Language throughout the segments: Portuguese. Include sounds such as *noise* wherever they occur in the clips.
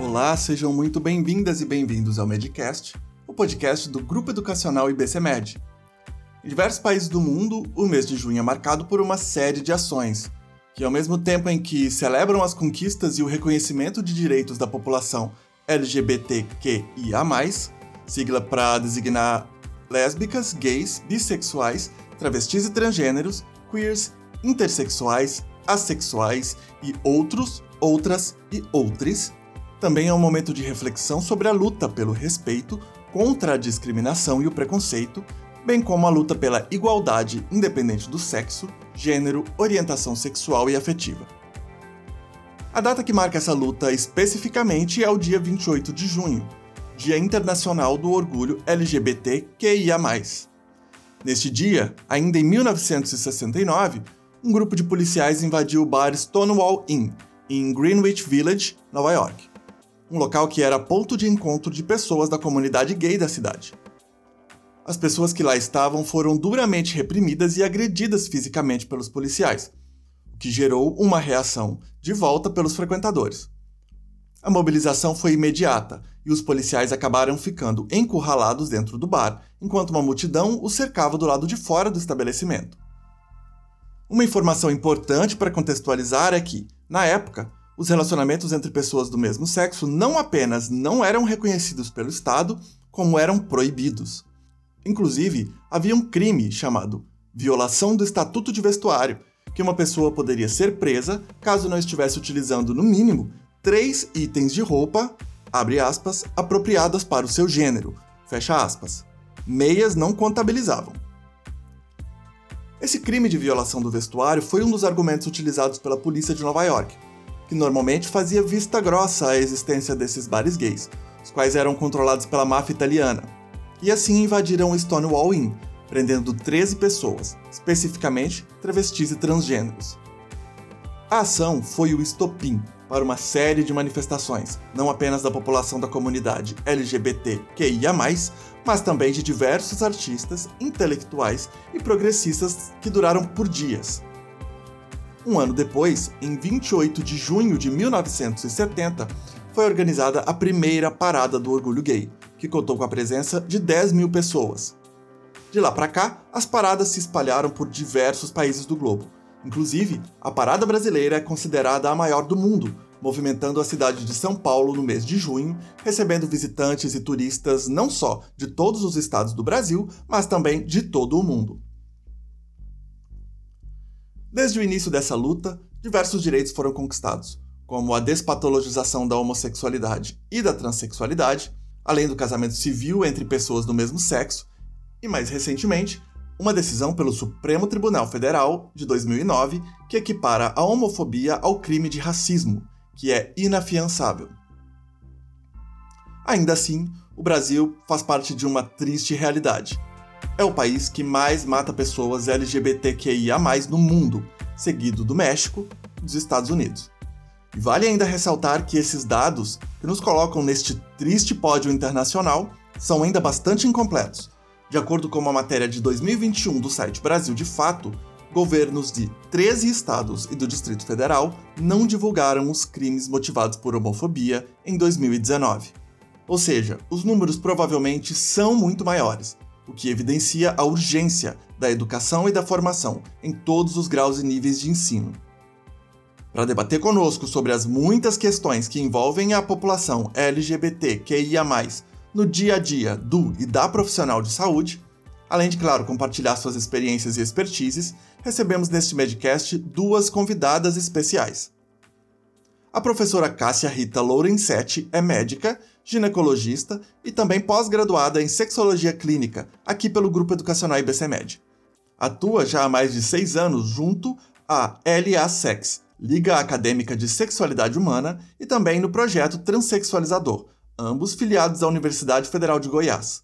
Olá, sejam muito bem-vindas e bem-vindos ao Medcast, o podcast do Grupo Educacional IBCMed. Em diversos países do mundo, o mês de junho é marcado por uma série de ações, que ao mesmo tempo em que celebram as conquistas e o reconhecimento de direitos da população LGBTQIA+, sigla para designar lésbicas, gays, bissexuais, travestis e transgêneros, queers, intersexuais, assexuais e outros, outras e outros, também é um momento de reflexão sobre a luta pelo respeito contra a discriminação e o preconceito, bem como a luta pela igualdade independente do sexo, gênero, orientação sexual e afetiva. A data que marca essa luta especificamente é o dia 28 de junho, Dia Internacional do Orgulho LGBTQIA. Neste dia, ainda em 1969, um grupo de policiais invadiu o bar Stonewall Inn, em Greenwich Village, Nova York um local que era ponto de encontro de pessoas da comunidade gay da cidade. As pessoas que lá estavam foram duramente reprimidas e agredidas fisicamente pelos policiais, o que gerou uma reação de volta pelos frequentadores. A mobilização foi imediata e os policiais acabaram ficando encurralados dentro do bar, enquanto uma multidão os cercava do lado de fora do estabelecimento. Uma informação importante para contextualizar é que, na época, os relacionamentos entre pessoas do mesmo sexo não apenas não eram reconhecidos pelo Estado, como eram proibidos. Inclusive, havia um crime chamado violação do Estatuto de Vestuário, que uma pessoa poderia ser presa caso não estivesse utilizando, no mínimo, três itens de roupa, aspas, apropriadas para o seu gênero. Meias não contabilizavam. Esse crime de violação do vestuário foi um dos argumentos utilizados pela polícia de Nova York, que normalmente fazia vista grossa à existência desses bares gays, os quais eram controlados pela máfia italiana, e assim invadiram Stonewall Inn, prendendo 13 pessoas, especificamente travestis e transgêneros. A ação foi o estopim para uma série de manifestações, não apenas da população da comunidade LGBTQIA, mas também de diversos artistas, intelectuais e progressistas que duraram por dias, um ano depois, em 28 de junho de 1970, foi organizada a primeira Parada do Orgulho Gay, que contou com a presença de 10 mil pessoas. De lá para cá, as paradas se espalharam por diversos países do globo. Inclusive, a parada brasileira é considerada a maior do mundo, movimentando a cidade de São Paulo no mês de junho, recebendo visitantes e turistas não só de todos os estados do Brasil, mas também de todo o mundo. Desde o início dessa luta, diversos direitos foram conquistados, como a despatologização da homossexualidade e da transexualidade, além do casamento civil entre pessoas do mesmo sexo, e mais recentemente, uma decisão pelo Supremo Tribunal Federal de 2009 que equipara a homofobia ao crime de racismo, que é inafiançável. Ainda assim, o Brasil faz parte de uma triste realidade é o país que mais mata pessoas LGBTQIA no mundo, seguido do México e dos Estados Unidos. E vale ainda ressaltar que esses dados, que nos colocam neste triste pódio internacional, são ainda bastante incompletos. De acordo com uma matéria de 2021 do site Brasil de Fato, governos de 13 estados e do Distrito Federal não divulgaram os crimes motivados por homofobia em 2019. Ou seja, os números provavelmente são muito maiores, o que evidencia a urgência da educação e da formação em todos os graus e níveis de ensino. Para debater conosco sobre as muitas questões que envolvem a população LGBTQIA, no dia a dia do e da profissional de saúde, além de, claro, compartilhar suas experiências e expertises, recebemos neste Medcast duas convidadas especiais. A professora Cássia Rita Lourencetti é médica, ginecologista e também pós-graduada em sexologia clínica, aqui pelo Grupo Educacional IBCMed. Atua já há mais de seis anos junto à LA Sex, Liga Acadêmica de Sexualidade Humana, e também no projeto Transsexualizador, ambos filiados à Universidade Federal de Goiás.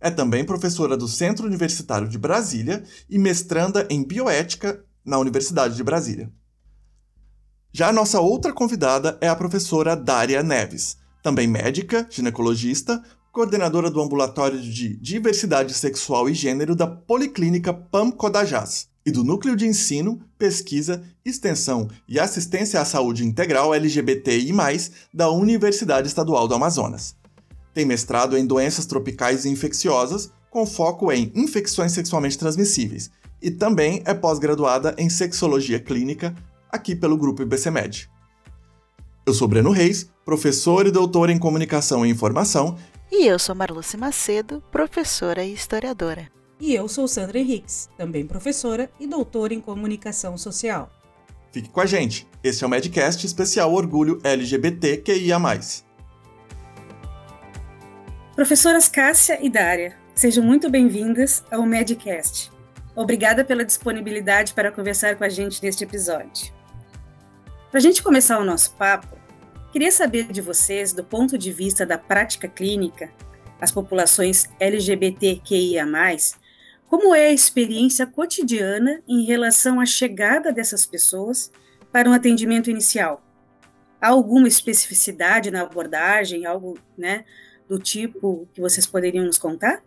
É também professora do Centro Universitário de Brasília e mestranda em bioética na Universidade de Brasília. Já a nossa outra convidada é a professora Dária Neves, também médica, ginecologista, coordenadora do Ambulatório de Diversidade Sexual e Gênero da Policlínica PAM Codajás, e do Núcleo de Ensino, Pesquisa, Extensão e Assistência à Saúde Integral LGBTI, da Universidade Estadual do Amazonas. Tem mestrado em doenças tropicais e infecciosas, com foco em infecções sexualmente transmissíveis, e também é pós-graduada em Sexologia Clínica, aqui pelo Grupo IBCMed. Eu sou Breno Reis, professor e doutor em Comunicação e Informação. E eu sou Marluce Macedo, professora e historiadora. E eu sou Sandra Henriques, também professora e doutora em Comunicação Social. Fique com a gente, este é o Medcast especial Orgulho LGBTQIA+. Professoras Cássia e Dária, sejam muito bem-vindas ao Medcast. Obrigada pela disponibilidade para conversar com a gente neste episódio. Para a gente começar o nosso papo, queria saber de vocês, do ponto de vista da prática clínica, as populações LGBTQIA, como é a experiência cotidiana em relação à chegada dessas pessoas para um atendimento inicial? Há alguma especificidade na abordagem, algo né, do tipo que vocês poderiam nos contar?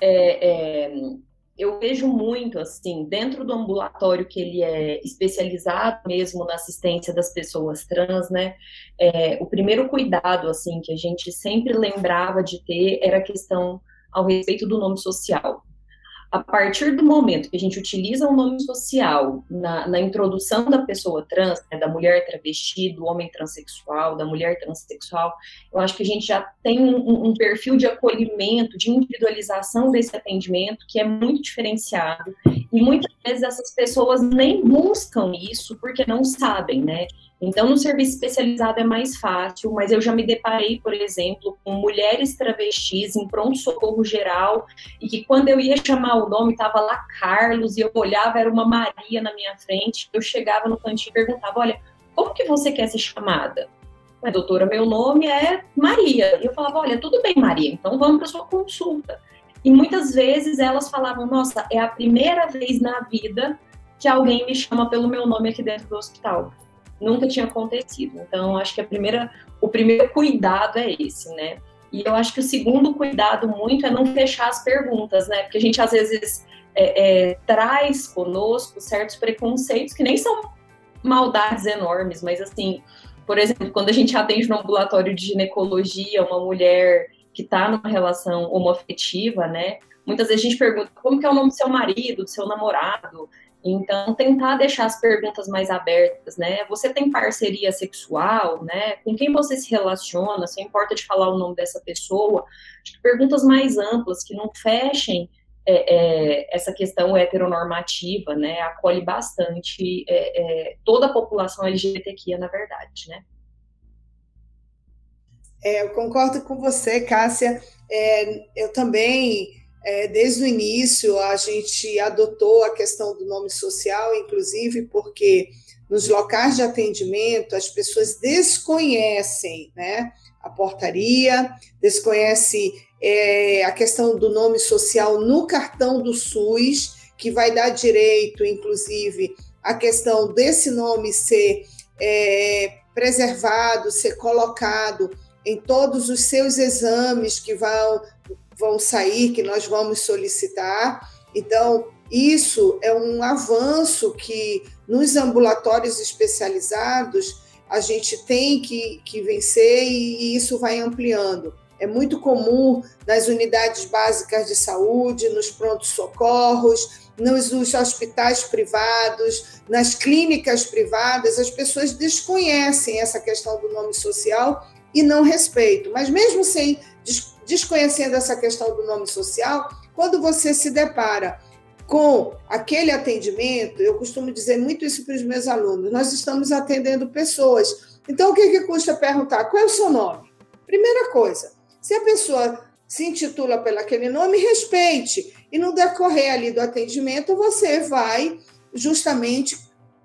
É, é, eu vejo muito, assim, dentro do ambulatório que ele é especializado mesmo na assistência das pessoas trans, né, é, o primeiro cuidado, assim, que a gente sempre lembrava de ter era a questão ao respeito do nome social a partir do momento que a gente utiliza o um nome social na, na, introdução da pessoa trans, né, da mulher travesti, do homem transexual, da mulher transexual, eu acho que a gente já tem um, um, perfil de acolhimento, de individualização desse atendimento que é muito diferenciado. E muitas vezes essas pessoas nem buscam isso porque não sabem, né? Então, no serviço especializado é mais fácil, mas eu já me deparei, por exemplo, com mulheres travestis em pronto-socorro geral, e que quando eu ia chamar o nome, estava lá Carlos, e eu olhava, era uma Maria na minha frente. Eu chegava no cantinho e perguntava: Olha, como que você quer ser chamada? Mas, doutora, meu nome é Maria. E eu falava: Olha, tudo bem, Maria, então vamos para sua consulta. E muitas vezes elas falavam: Nossa, é a primeira vez na vida que alguém me chama pelo meu nome aqui dentro do hospital nunca tinha acontecido. Então, acho que a primeira, o primeiro cuidado é esse, né? E eu acho que o segundo cuidado muito é não fechar as perguntas, né? Porque a gente às vezes é, é, traz conosco certos preconceitos que nem são maldades enormes, mas assim, por exemplo, quando a gente atende no ambulatório de ginecologia uma mulher que está numa relação homoafetiva, né? Muitas vezes a gente pergunta como que é o nome do seu marido, do seu namorado, então, tentar deixar as perguntas mais abertas, né? Você tem parceria sexual, né? Com quem você se relaciona? Se importa de falar o nome dessa pessoa? perguntas mais amplas, que não fechem é, é, essa questão heteronormativa, né? Acolhe bastante é, é toda a população LGBTQIA, na verdade, né? É, eu concordo com você, Cássia. É, eu também é, desde o início, a gente adotou a questão do nome social, inclusive porque nos locais de atendimento as pessoas desconhecem né, a portaria, desconhecem é, a questão do nome social no cartão do SUS, que vai dar direito, inclusive, a questão desse nome ser é, preservado, ser colocado em todos os seus exames que vão vão sair, que nós vamos solicitar. Então, isso é um avanço que nos ambulatórios especializados a gente tem que, que vencer e, isso vai ampliando. É muito comum nas unidades básicas de saúde, nos prontos-socorros, nos, nos hospitais privados, nas clínicas privadas, as pessoas desconhecem essa questão do nome social e não respeitam. Mas mesmo sem desconhecendo essa questão do nome social, quando você se depara com aquele atendimento, eu costumo dizer muito isso para os meus alunos, nós estamos atendendo pessoas. Então, o que, que custa perguntar? Qual é o seu nome? Primeira coisa, se a pessoa se intitula pelo aquele nome, respeite. E no decorrer ali do atendimento, você vai justamente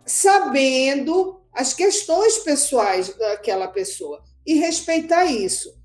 sabendo as questões pessoais daquela pessoa e respeitar isso.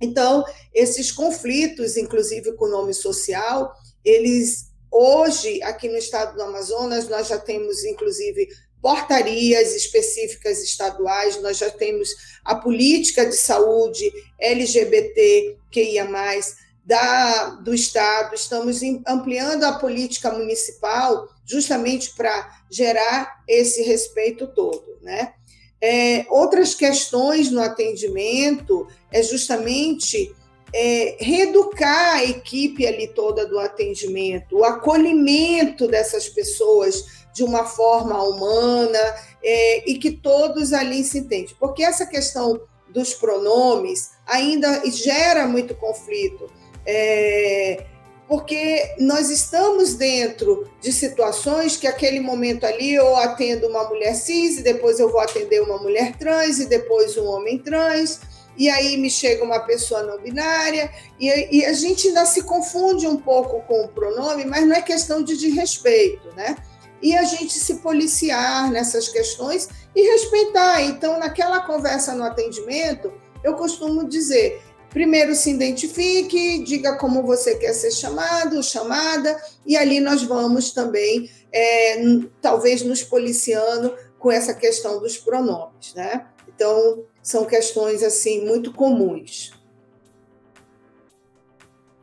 Então, esses conflitos, inclusive com o nome social, eles hoje aqui no estado do Amazonas nós já temos inclusive portarias específicas estaduais, nós já temos a política de saúde LGBT que ia mais da, do Estado, estamos ampliando a política municipal justamente para gerar esse respeito todo. Né? É, outras questões no atendimento é justamente é, reeducar a equipe ali toda do atendimento, o acolhimento dessas pessoas de uma forma humana é, e que todos ali se entendem. Porque essa questão dos pronomes ainda gera muito conflito. É, porque nós estamos dentro de situações que aquele momento ali eu atendo uma mulher cis, e depois eu vou atender uma mulher trans, e depois um homem trans, e aí me chega uma pessoa não binária, e, e a gente ainda se confunde um pouco com o pronome, mas não é questão de desrespeito, né? E a gente se policiar nessas questões e respeitar. Então, naquela conversa no atendimento, eu costumo dizer: Primeiro se identifique, diga como você quer ser chamado, chamada, e ali nós vamos também, é, talvez, nos policiando com essa questão dos pronomes, né? Então, são questões, assim, muito comuns.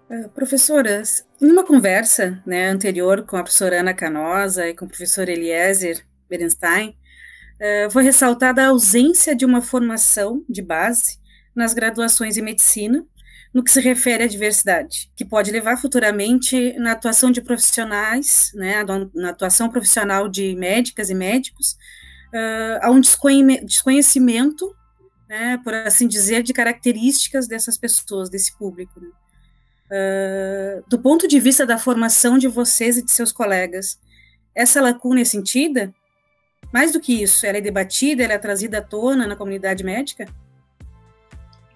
Uh, professoras, em uma conversa né, anterior com a professora Ana Canosa e com o professor Eliezer Berenstein, uh, foi ressaltada a ausência de uma formação de base nas graduações em medicina, no que se refere à diversidade, que pode levar futuramente na atuação de profissionais, né, na atuação profissional de médicas e médicos, uh, a um desconhecimento, né, por assim dizer, de características dessas pessoas, desse público. Né. Uh, do ponto de vista da formação de vocês e de seus colegas, essa lacuna é sentida? Mais do que isso, ela é debatida, ela é trazida à tona na comunidade médica?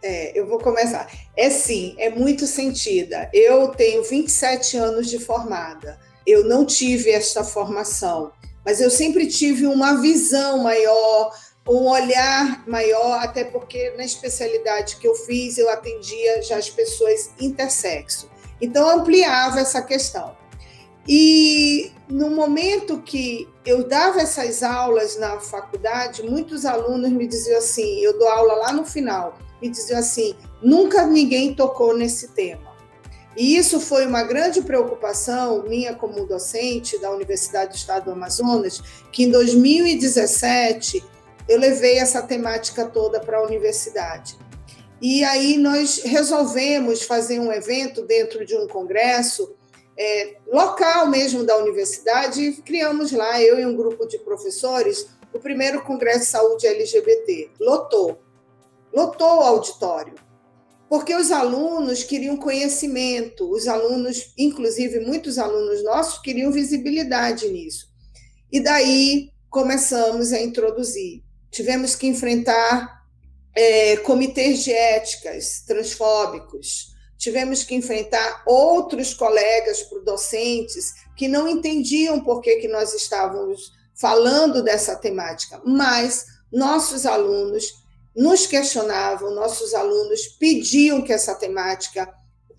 É, eu vou começar. É sim, é muito sentida. Eu tenho 27 anos de formada. Eu não tive esta formação, mas eu sempre tive uma visão maior, um olhar maior, até porque na especialidade que eu fiz, eu atendia já as pessoas intersexo. Então, ampliava essa questão. E no momento que eu dava essas aulas na faculdade, muitos alunos me diziam assim: eu dou aula lá no final me diziam assim: nunca ninguém tocou nesse tema. E isso foi uma grande preocupação minha como docente da Universidade do Estado do Amazonas, que em 2017 eu levei essa temática toda para a universidade. E aí nós resolvemos fazer um evento dentro de um congresso é, local mesmo da universidade e criamos lá, eu e um grupo de professores, o primeiro Congresso de Saúde LGBT. Lotou lotou o auditório, porque os alunos queriam conhecimento, os alunos, inclusive muitos alunos nossos, queriam visibilidade nisso. E daí começamos a introduzir. Tivemos que enfrentar é, comitês de éticas transfóbicos, tivemos que enfrentar outros colegas docentes que não entendiam por que, que nós estávamos falando dessa temática, mas nossos alunos nos questionavam, nossos alunos pediam que essa temática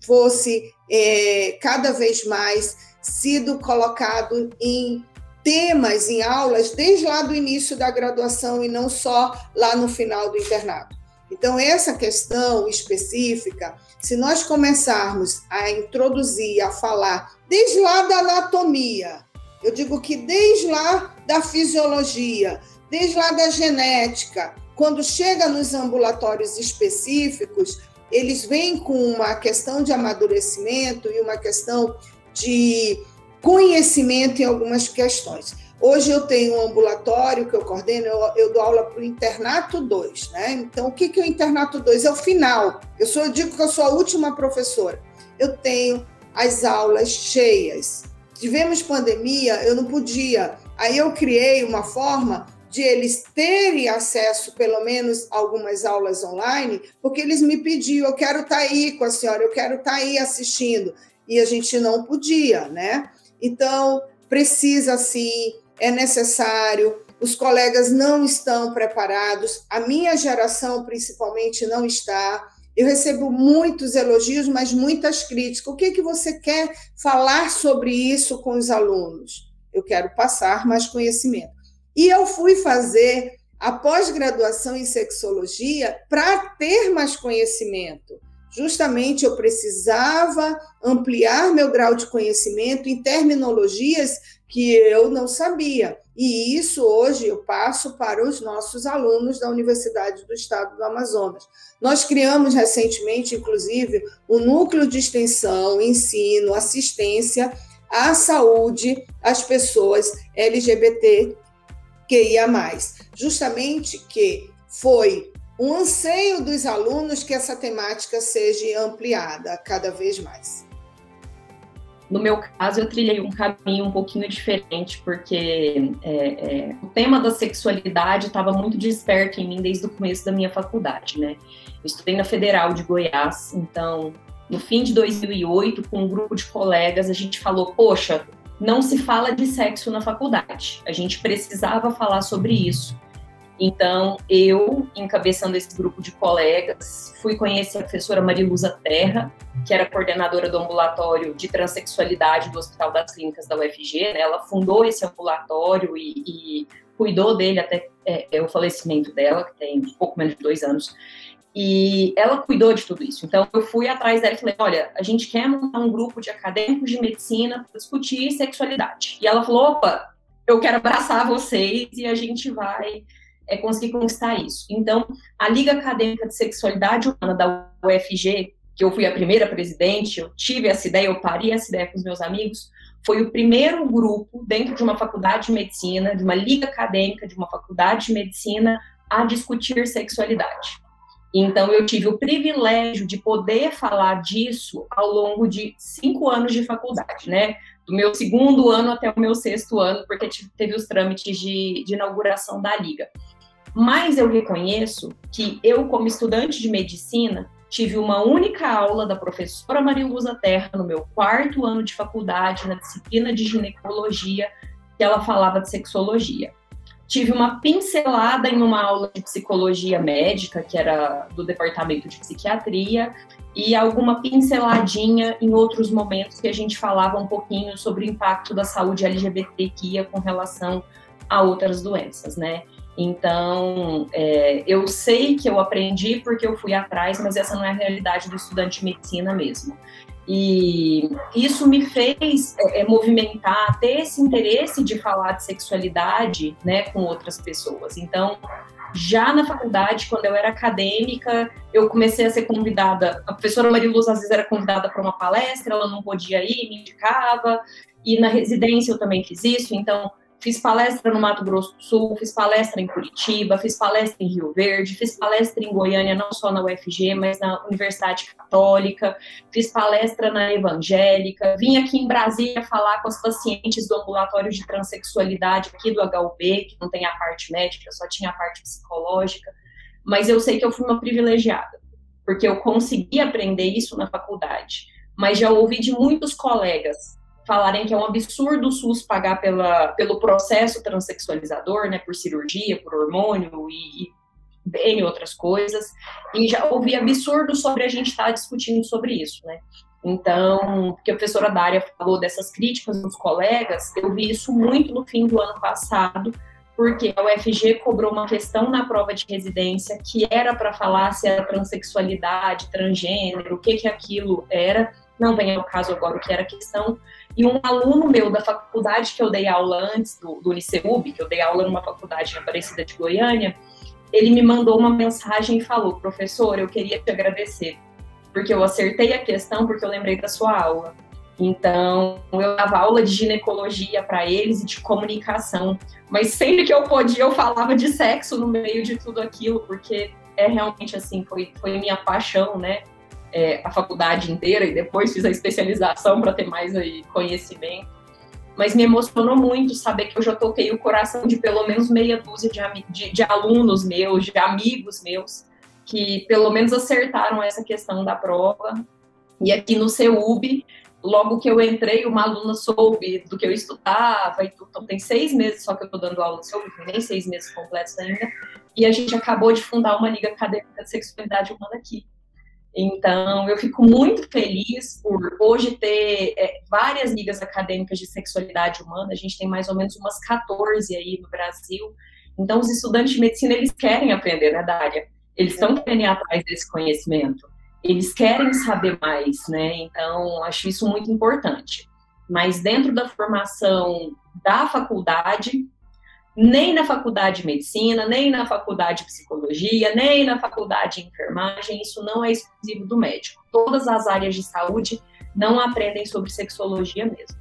fosse é, cada vez mais sido colocado em temas, em aulas, desde lá do início da graduação e não só lá no final do internato. Então, essa questão específica, se nós começarmos a introduzir, a falar, desde lá da anatomia, eu digo que desde lá da fisiologia, desde lá da genética, quando chega nos ambulatórios específicos, eles vêm com uma questão de amadurecimento e uma questão de conhecimento em algumas questões. Hoje eu tenho um ambulatório que eu coordeno, eu, eu dou aula para o Internato 2, né? Então, o que, que é o Internato 2? É o final. Eu, sou, eu digo que eu sou a última professora. Eu tenho as aulas cheias. Tivemos pandemia, eu não podia. Aí eu criei uma forma de eles terem acesso, pelo menos, a algumas aulas online, porque eles me pediam, eu quero estar tá aí com a senhora, eu quero estar tá aí assistindo. E a gente não podia, né? Então, precisa sim, é necessário, os colegas não estão preparados, a minha geração, principalmente, não está. Eu recebo muitos elogios, mas muitas críticas. O que, que você quer falar sobre isso com os alunos? Eu quero passar mais conhecimento. E eu fui fazer a pós-graduação em sexologia para ter mais conhecimento, justamente eu precisava ampliar meu grau de conhecimento em terminologias que eu não sabia. E isso hoje eu passo para os nossos alunos da Universidade do Estado do Amazonas. Nós criamos recentemente, inclusive, o um núcleo de extensão, ensino, assistência à saúde às pessoas LGBT mais, justamente que foi um anseio dos alunos que essa temática seja ampliada cada vez mais. No meu caso, eu trilhei um caminho um pouquinho diferente, porque é, é, o tema da sexualidade estava muito desperto em mim desde o começo da minha faculdade, né? Eu estudei na Federal de Goiás, então, no fim de 2008, com um grupo de colegas, a gente falou: poxa, não se fala de sexo na faculdade. A gente precisava falar sobre isso. Então, eu, encabeçando esse grupo de colegas, fui conhecer a professora Mariluza Terra, que era coordenadora do ambulatório de transexualidade do Hospital das Clínicas da UFG. Né? Ela fundou esse ambulatório e, e cuidou dele até é, é, o falecimento dela, que tem pouco menos de dois anos. E ela cuidou de tudo isso. Então, eu fui atrás dela e falei: olha, a gente quer montar um grupo de acadêmicos de medicina para discutir sexualidade. E ela falou: opa, eu quero abraçar vocês e a gente vai é, conseguir conquistar isso. Então, a Liga Acadêmica de Sexualidade Humana da UFG, que eu fui a primeira presidente, eu tive essa ideia, eu parei essa ideia com os meus amigos, foi o primeiro grupo dentro de uma faculdade de medicina, de uma liga acadêmica de uma faculdade de medicina, a discutir sexualidade. Então, eu tive o privilégio de poder falar disso ao longo de cinco anos de faculdade, né? Do meu segundo ano até o meu sexto ano, porque teve os trâmites de, de inauguração da Liga. Mas eu reconheço que eu, como estudante de medicina, tive uma única aula da professora Maria Luza Terra no meu quarto ano de faculdade, na disciplina de ginecologia, que ela falava de sexologia tive uma pincelada em uma aula de psicologia médica, que era do departamento de psiquiatria, e alguma pinceladinha em outros momentos que a gente falava um pouquinho sobre o impacto da saúde LGBTQIA com relação a outras doenças, né? Então, é, eu sei que eu aprendi porque eu fui atrás, mas essa não é a realidade do estudante de medicina mesmo. E isso me fez é, é, movimentar, ter esse interesse de falar de sexualidade né, com outras pessoas. Então, já na faculdade, quando eu era acadêmica, eu comecei a ser convidada. A professora Mariluz às vezes era convidada para uma palestra, ela não podia ir, me indicava. E na residência eu também fiz isso. Então, Fiz palestra no Mato Grosso do Sul, fiz palestra em Curitiba, fiz palestra em Rio Verde, fiz palestra em Goiânia, não só na UFG, mas na Universidade Católica, fiz palestra na Evangélica, vim aqui em Brasília falar com as pacientes do ambulatório de transexualidade aqui do HUB, que não tem a parte médica, só tinha a parte psicológica, mas eu sei que eu fui uma privilegiada, porque eu consegui aprender isso na faculdade, mas já ouvi de muitos colegas falarem que é um absurdo o SUS pagar pela, pelo processo transexualizador, né, por cirurgia, por hormônio e, e outras coisas, e já ouvi absurdos sobre a gente estar tá discutindo sobre isso, né. Então, porque a professora Dária falou dessas críticas dos colegas, eu vi isso muito no fim do ano passado, porque a UFG cobrou uma questão na prova de residência que era para falar se era transexualidade, transgênero, o que que aquilo era, não vem ao caso agora o que era a questão, e um aluno meu da faculdade que eu dei aula antes, do, do Uniceub, que eu dei aula numa faculdade em Aparecida de Goiânia, ele me mandou uma mensagem e falou: professor, eu queria te agradecer, porque eu acertei a questão porque eu lembrei da sua aula. Então, eu dava aula de ginecologia para eles e de comunicação, mas sempre que eu podia, eu falava de sexo no meio de tudo aquilo, porque é realmente assim, foi, foi minha paixão, né? É, a faculdade inteira e depois fiz a especialização para ter mais aí, conhecimento. Mas me emocionou muito saber que eu já toquei o coração de pelo menos meia dúzia de, de, de alunos meus, de amigos meus, que pelo menos acertaram essa questão da prova. E aqui no CEUB, logo que eu entrei, uma aluna soube do que eu estudava e. Então, tem seis meses só que eu estou dando aula no CEUB, nem seis meses completos ainda. E a gente acabou de fundar uma liga acadêmica de sexualidade humana aqui. Então, eu fico muito feliz por hoje ter é, várias ligas acadêmicas de sexualidade humana. A gente tem mais ou menos umas 14 aí no Brasil. Então, os estudantes de medicina, eles querem aprender, né, Dária? Eles estão querendo ir atrás desse conhecimento. eles querem saber mais, né? Então, acho isso muito importante. Mas dentro da formação da faculdade, nem na faculdade de medicina, nem na faculdade de psicologia, nem na faculdade de enfermagem, isso não é exclusivo do médico. Todas as áreas de saúde não aprendem sobre sexologia mesmo.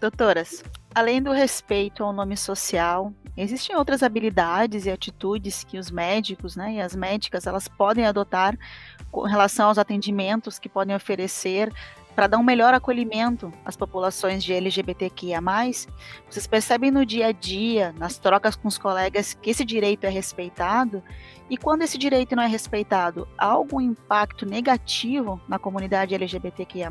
Doutoras, além do respeito ao nome social, existem outras habilidades e atitudes que os médicos né, e as médicas elas podem adotar com relação aos atendimentos que podem oferecer para dar um melhor acolhimento às populações de LGBTQIA+, vocês percebem no dia a dia, nas trocas com os colegas, que esse direito é respeitado? E quando esse direito não é respeitado, há algum impacto negativo na comunidade LGBTQIA+.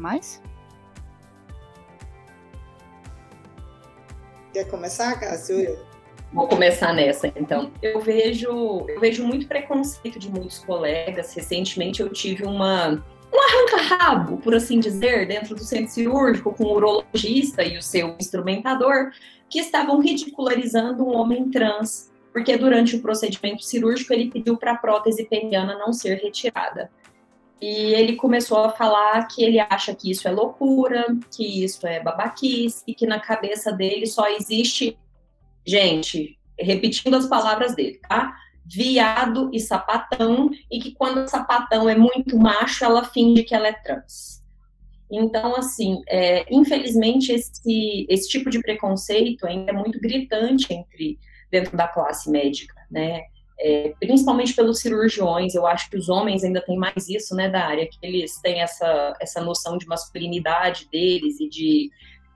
Quer começar, Cássio? Vou começar nessa, então. Eu vejo, eu vejo muito preconceito de muitos colegas. Recentemente eu tive uma um arranca-rabo, por assim dizer, dentro do centro cirúrgico, com o urologista e o seu instrumentador, que estavam ridicularizando um homem trans, porque durante o procedimento cirúrgico ele pediu para a prótese peniana não ser retirada. E ele começou a falar que ele acha que isso é loucura, que isso é babaquice, e que na cabeça dele só existe. Gente, repetindo as palavras dele, tá? Viado e sapatão, e que quando o sapatão é muito macho, ela finge que ela é trans. Então, assim, é, infelizmente, esse, esse tipo de preconceito ainda é muito gritante entre dentro da classe médica, né? É, principalmente pelos cirurgiões, eu acho que os homens ainda têm mais isso, né, da área, que eles têm essa, essa noção de masculinidade deles e de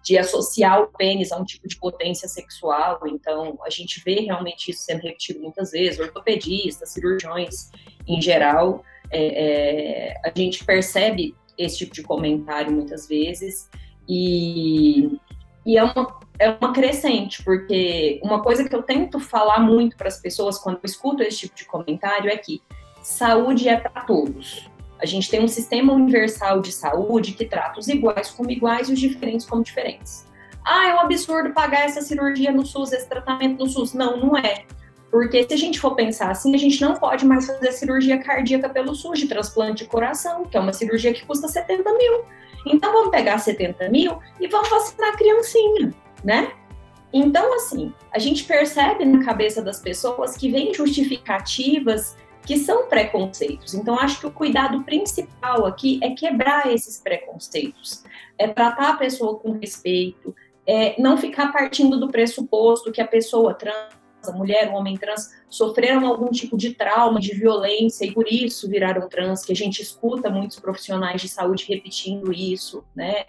de associar o pênis a um tipo de potência sexual. Então, a gente vê realmente isso sendo repetido muitas vezes, ortopedistas, cirurgiões em geral. É, é, a gente percebe esse tipo de comentário muitas vezes e, e é, uma, é uma crescente, porque uma coisa que eu tento falar muito para as pessoas quando eu escuto esse tipo de comentário é que saúde é para todos. A gente tem um sistema universal de saúde que trata os iguais como iguais e os diferentes como diferentes. Ah, é um absurdo pagar essa cirurgia no SUS, esse tratamento no SUS. Não, não é. Porque se a gente for pensar assim, a gente não pode mais fazer cirurgia cardíaca pelo SUS de transplante de coração, que é uma cirurgia que custa 70 mil. Então vamos pegar 70 mil e vamos vacinar a criancinha, né? Então, assim, a gente percebe na cabeça das pessoas que vem justificativas que são preconceitos. Então, acho que o cuidado principal aqui é quebrar esses preconceitos, é tratar a pessoa com respeito, é não ficar partindo do pressuposto que a pessoa trans, a mulher, o homem trans, sofreram algum tipo de trauma, de violência e por isso viraram trans, que a gente escuta muitos profissionais de saúde repetindo isso, né?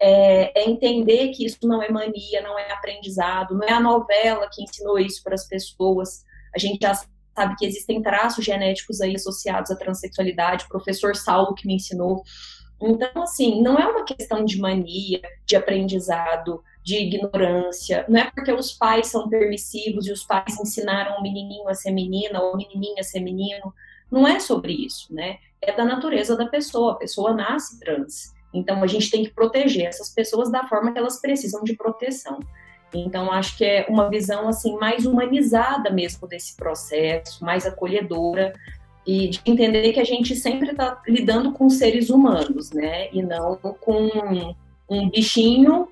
É, é, entender que isso não é mania, não é aprendizado, não é a novela que ensinou isso para as pessoas. A gente já sabe que existem traços genéticos aí associados à transexualidade, o professor Saulo que me ensinou. Então, assim, não é uma questão de mania, de aprendizado, de ignorância, não é porque os pais são permissivos e os pais ensinaram o menininho a ser menina ou a menininha a ser menino, não é sobre isso, né? É da natureza da pessoa, a pessoa nasce trans. Então, a gente tem que proteger essas pessoas da forma que elas precisam de proteção. Então, acho que é uma visão assim mais humanizada mesmo desse processo, mais acolhedora e de entender que a gente sempre está lidando com seres humanos, né? E não com um bichinho,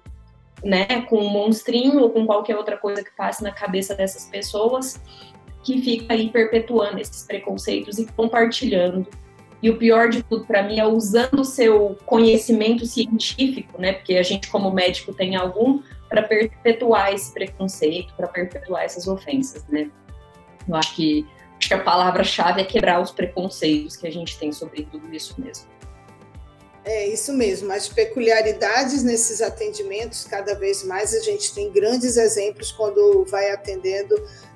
né? Com um monstrinho ou com qualquer outra coisa que passe na cabeça dessas pessoas que fica aí perpetuando esses preconceitos e compartilhando. E o pior de tudo para mim é usando o seu conhecimento científico, né? Porque a gente como médico tem algum para perpetuar esse preconceito, para perpetuar essas ofensas, né? Eu acho que, acho que a palavra-chave é quebrar os preconceitos que a gente tem sobre tudo isso mesmo. É isso mesmo, as peculiaridades nesses atendimentos, cada vez mais a gente tem grandes exemplos quando vai atendendo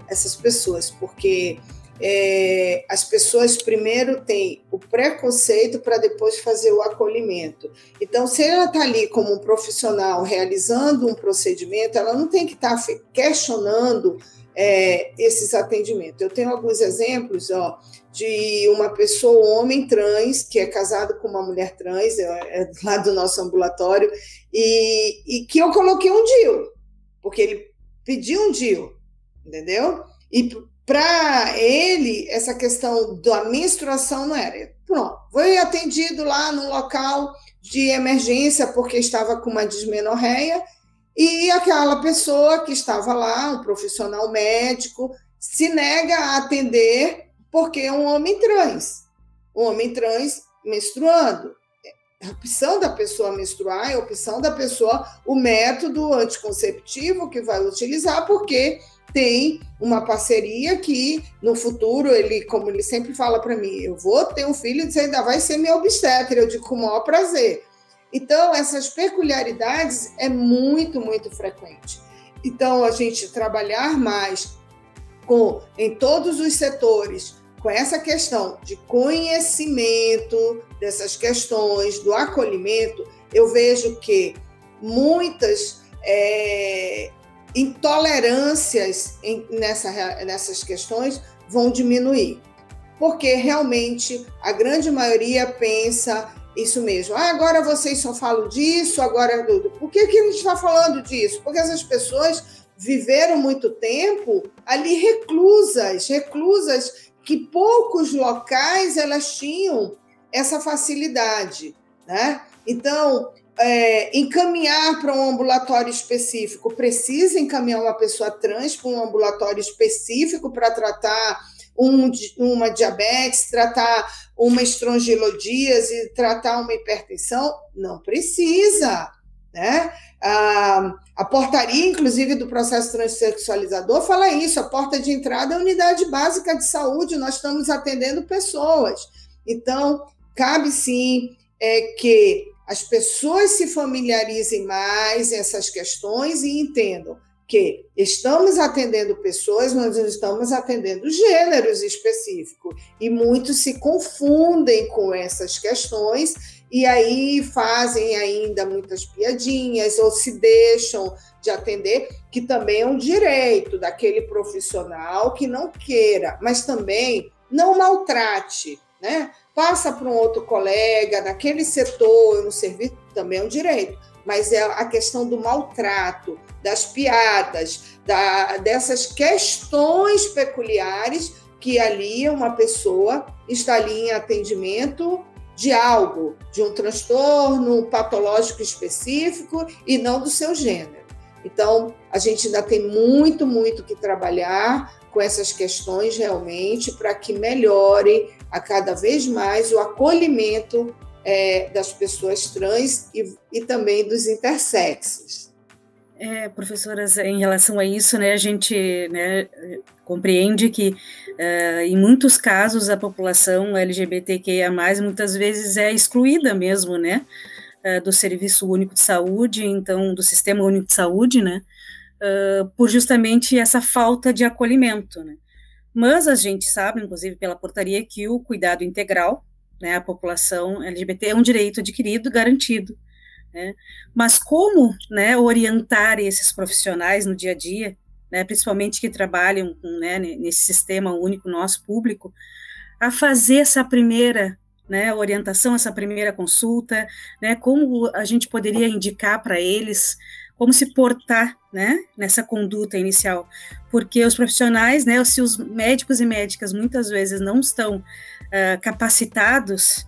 essas pessoas, porque é, as pessoas primeiro têm o preconceito para depois fazer o acolhimento. Então, se ela está ali como um profissional realizando um procedimento, ela não tem que estar tá questionando é, esses atendimentos. Eu tenho alguns exemplos ó, de uma pessoa, um homem trans, que é casado com uma mulher trans, é, é lá do nosso ambulatório, e, e que eu coloquei um DIL, porque ele pediu um DIL, entendeu? E para ele, essa questão da menstruação não era. pronto, foi atendido lá no local de emergência porque estava com uma dismenorreia e aquela pessoa que estava lá, um profissional médico, se nega a atender porque é um homem trans. Um homem trans menstruando. A opção da pessoa menstruar é a opção da pessoa, o método anticonceptivo que vai utilizar, porque tem uma parceria que no futuro ele, como ele sempre fala para mim, eu vou ter um filho e você ainda vai ser meu obstetra, eu digo com o maior prazer. Então, essas peculiaridades é muito, muito frequente. Então, a gente trabalhar mais com em todos os setores com essa questão de conhecimento dessas questões do acolhimento, eu vejo que muitas é, intolerâncias em, nessa, nessas questões vão diminuir, porque realmente a grande maioria pensa isso mesmo. Ah, agora vocês só falam disso, agora. Por que, que a gente está falando disso? Porque essas pessoas viveram muito tempo ali reclusas, reclusas que poucos locais elas tinham essa facilidade, né? Então, é, encaminhar para um ambulatório específico, precisa encaminhar uma pessoa trans para um ambulatório específico para tratar um, uma diabetes, tratar uma estrongilodíase, tratar uma hipertensão? Não precisa. Né? A, a portaria, inclusive, do processo transexualizador fala isso: a porta de entrada é a unidade básica de saúde, nós estamos atendendo pessoas. Então, cabe sim é, que as pessoas se familiarizem mais essas questões e entendam que estamos atendendo pessoas, mas não estamos atendendo gêneros específicos. E muitos se confundem com essas questões e aí fazem ainda muitas piadinhas ou se deixam de atender, que também é um direito daquele profissional que não queira, mas também não maltrate, né? Passa para um outro colega, naquele setor, no serviço, também é um direito mas é a questão do maltrato, das piadas, da, dessas questões peculiares que ali uma pessoa está ali em atendimento de algo, de um transtorno patológico específico e não do seu gênero. Então, a gente ainda tem muito, muito que trabalhar com essas questões realmente para que melhore a cada vez mais o acolhimento é, das pessoas trans e, e também dos intersexos. É, professoras, em relação a isso, né, a gente né, compreende que uh, em muitos casos a população LGBTQIA+, muitas vezes é excluída mesmo, né, uh, do Serviço Único de Saúde, então, do Sistema Único de Saúde, né, por justamente essa falta de acolhimento, né. Mas a gente sabe, inclusive pela portaria, que o cuidado integral, né, a população LGBT é um direito adquirido, garantido. Né? Mas como né, orientar esses profissionais no dia a dia, né, principalmente que trabalham né, nesse sistema único nosso público, a fazer essa primeira né, orientação, essa primeira consulta, né, como a gente poderia indicar para eles como se portar, né, nessa conduta inicial, porque os profissionais, né, se os médicos e médicas muitas vezes não estão uh, capacitados,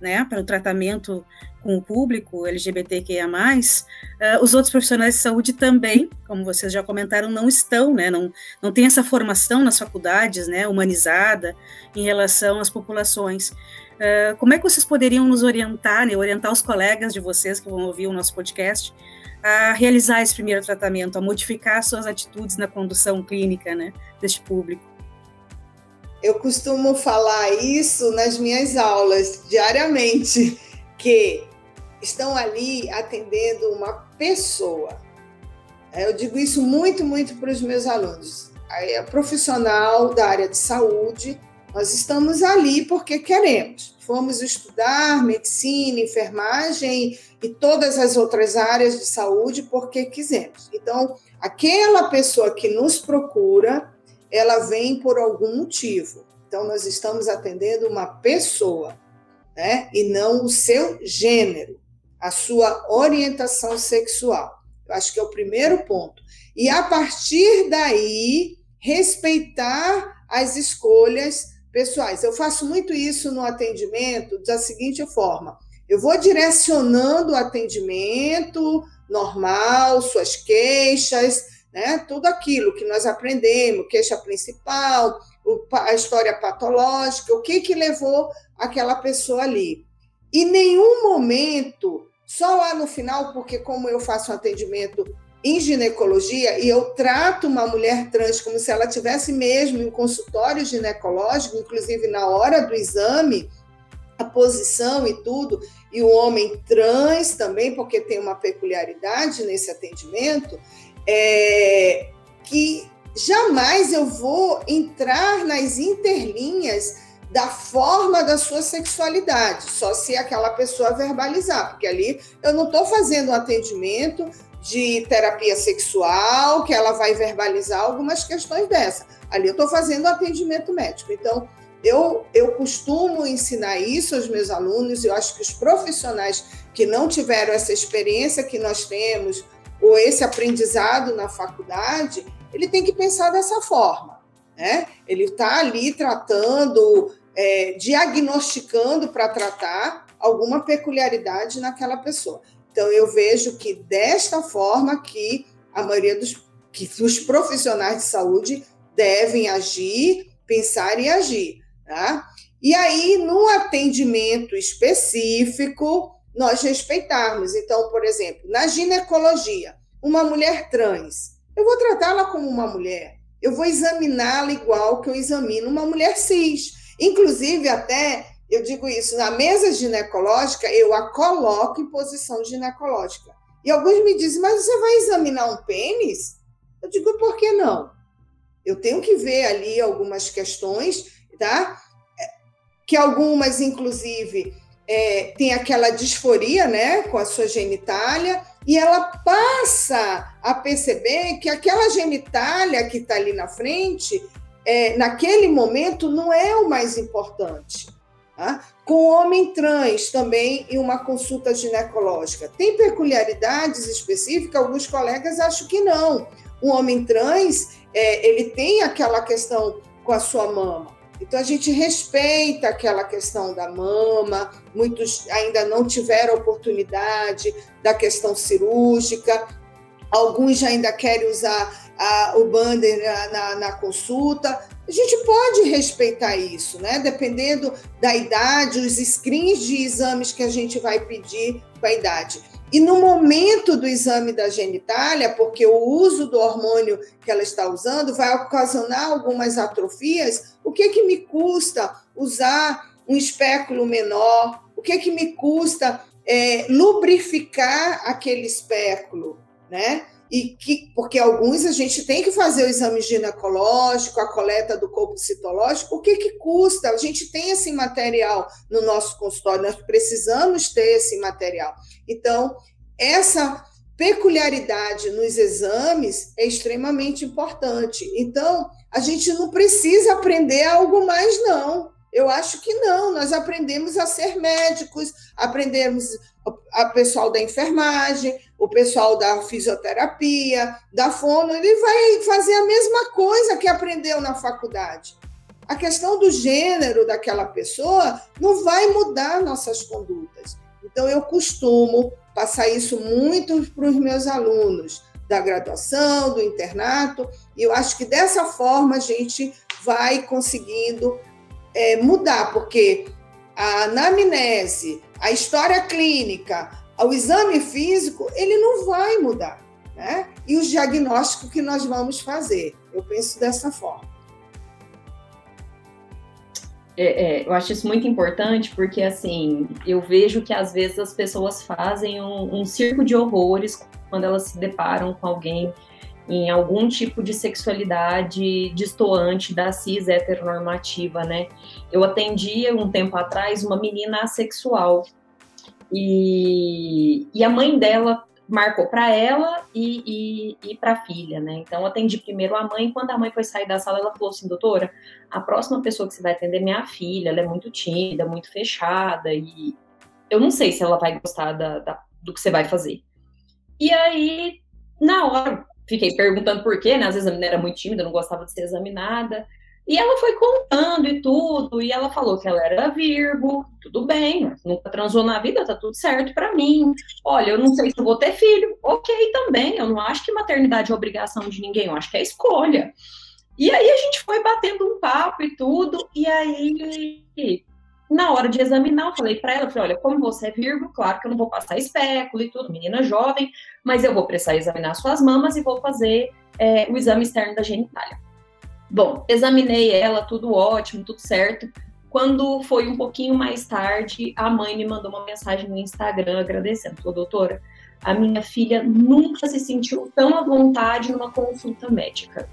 né, para o tratamento com o público LGBTQIA+, uh, os outros profissionais de saúde também, como vocês já comentaram, não estão, né, não, não tem essa formação nas faculdades, né, humanizada em relação às populações. Uh, como é que vocês poderiam nos orientar, né, orientar os colegas de vocês que vão ouvir o nosso podcast, a realizar esse primeiro tratamento, a modificar suas atitudes na condução clínica, né, deste público? Eu costumo falar isso nas minhas aulas diariamente, que estão ali atendendo uma pessoa. Eu digo isso muito, muito para os meus alunos. É profissional da área de saúde, nós estamos ali porque queremos. Fomos estudar medicina, enfermagem e todas as outras áreas de saúde porque quisemos. Então, aquela pessoa que nos procura, ela vem por algum motivo. Então, nós estamos atendendo uma pessoa, né? E não o seu gênero, a sua orientação sexual. Eu acho que é o primeiro ponto. E a partir daí, respeitar as escolhas pessoais. Eu faço muito isso no atendimento da seguinte forma: eu vou direcionando o atendimento normal, suas queixas, né? Tudo aquilo que nós aprendemos, queixa principal, a história patológica, o que que levou aquela pessoa ali. E nenhum momento, só lá no final, porque como eu faço um atendimento em ginecologia e eu trato uma mulher trans como se ela tivesse mesmo em consultório ginecológico, inclusive na hora do exame, a posição e tudo, e o homem trans também, porque tem uma peculiaridade nesse atendimento, é, que jamais eu vou entrar nas interlinhas da forma da sua sexualidade, só se aquela pessoa verbalizar, porque ali eu não estou fazendo um atendimento de terapia sexual, que ela vai verbalizar algumas questões dessa. Ali eu estou fazendo atendimento médico. Então, eu, eu costumo ensinar isso aos meus alunos, eu acho que os profissionais que não tiveram essa experiência que nós temos, ou esse aprendizado na faculdade, ele tem que pensar dessa forma. Né? Ele está ali tratando, é, diagnosticando para tratar alguma peculiaridade naquela pessoa. Então, eu vejo que desta forma que a maioria dos, que os profissionais de saúde devem agir, pensar e agir. Tá? E aí, no atendimento específico, nós respeitarmos. Então, por exemplo, na ginecologia, uma mulher trans, eu vou tratá-la como uma mulher, eu vou examiná-la igual que eu examino uma mulher cis. Inclusive, até eu digo isso, na mesa ginecológica, eu a coloco em posição ginecológica. E alguns me dizem, mas você vai examinar um pênis? Eu digo, por que não? Eu tenho que ver ali algumas questões, tá? Que algumas, inclusive, é, tem aquela disforia, né, com a sua genitália, e ela passa a perceber que aquela genitália que está ali na frente, é, naquele momento, não é o mais importante. Tá? Com homem trans também em uma consulta ginecológica. Tem peculiaridades específicas? Alguns colegas acham que não. O homem trans, é, ele tem aquela questão com a sua mama. Então a gente respeita aquela questão da mama, muitos ainda não tiveram oportunidade da questão cirúrgica, alguns ainda querem usar a, o banner na, na, na, consulta. A gente pode respeitar isso, né? Dependendo da idade, os screens de exames que a gente vai pedir com a idade. E no momento do exame da genitália, porque o uso do hormônio que ela está usando vai ocasionar algumas atrofias, o que que me custa usar um espéculo menor? O que que me custa é, lubrificar aquele espéculo, né? E que, porque alguns a gente tem que fazer o exame ginecológico, a coleta do corpo citológico, o que, que custa? A gente tem esse material no nosso consultório, nós precisamos ter esse material. Então, essa peculiaridade nos exames é extremamente importante. Então, a gente não precisa aprender algo mais, não. Eu acho que não, nós aprendemos a ser médicos, aprendemos a pessoal da enfermagem, o pessoal da fisioterapia, da fono, ele vai fazer a mesma coisa que aprendeu na faculdade. A questão do gênero daquela pessoa não vai mudar nossas condutas. Então, eu costumo passar isso muito para os meus alunos da graduação, do internato, e eu acho que dessa forma a gente vai conseguindo é, mudar, porque a anamnese, a história clínica, o exame físico, ele não vai mudar. Né? E os diagnósticos que nós vamos fazer. Eu penso dessa forma. É, é, eu acho isso muito importante porque, assim, eu vejo que às vezes as pessoas fazem um, um circo de horrores quando elas se deparam com alguém em algum tipo de sexualidade distoante da cis heteronormativa, né? Eu atendia um tempo atrás uma menina assexual e, e a mãe dela marcou para ela e, e, e para a filha, né? Então, eu atendi primeiro a mãe. Quando a mãe foi sair da sala, ela falou assim: doutora, a próxima pessoa que você vai atender é minha filha. Ela é muito tímida, muito fechada e eu não sei se ela vai gostar da, da, do que você vai fazer. E aí, na hora, fiquei perguntando por quê, né? Às vezes a menina era muito tímida, não gostava de ser examinada. E ela foi contando e tudo, e ela falou que ela era Virgo, tudo bem, nunca transou na vida, tá tudo certo para mim. Olha, eu não sei se eu vou ter filho, ok também, eu não acho que maternidade é obrigação de ninguém, eu acho que é escolha. E aí a gente foi batendo um papo e tudo, e aí na hora de examinar, eu falei para ela, falei, olha, como você é Virgo, claro que eu não vou passar espéculo e tudo, menina jovem, mas eu vou precisar examinar suas mamas e vou fazer é, o exame externo da genitália. Bom, examinei ela, tudo ótimo, tudo certo. Quando foi um pouquinho mais tarde, a mãe me mandou uma mensagem no Instagram agradecendo. Falou, doutora, a minha filha nunca se sentiu tão à vontade numa consulta médica.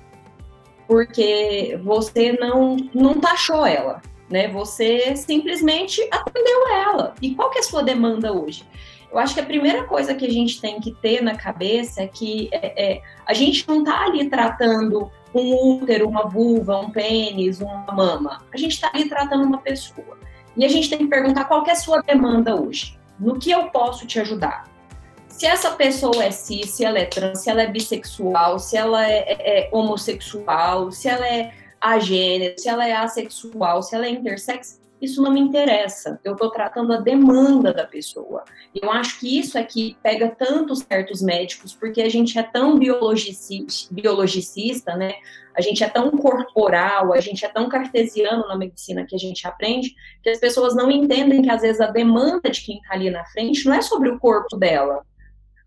Porque você não, não taxou ela, né? Você simplesmente atendeu ela. E qual que é a sua demanda hoje? Eu acho que a primeira coisa que a gente tem que ter na cabeça é que é, é, a gente não está ali tratando um útero, uma vulva, um pênis, uma mama. A gente está ali tratando uma pessoa. E a gente tem que perguntar qual é a sua demanda hoje. No que eu posso te ajudar? Se essa pessoa é cis, se ela é trans, se ela é bissexual, se ela é, é, é homossexual, se ela é agênero, se ela é assexual, se ela é intersexo, isso não me interessa. Eu estou tratando a demanda da pessoa. Eu acho que isso é que pega tanto certos médicos, porque a gente é tão biologicista, biologicista, né? A gente é tão corporal, a gente é tão cartesiano na medicina que a gente aprende, que as pessoas não entendem que às vezes a demanda de quem está ali na frente não é sobre o corpo dela,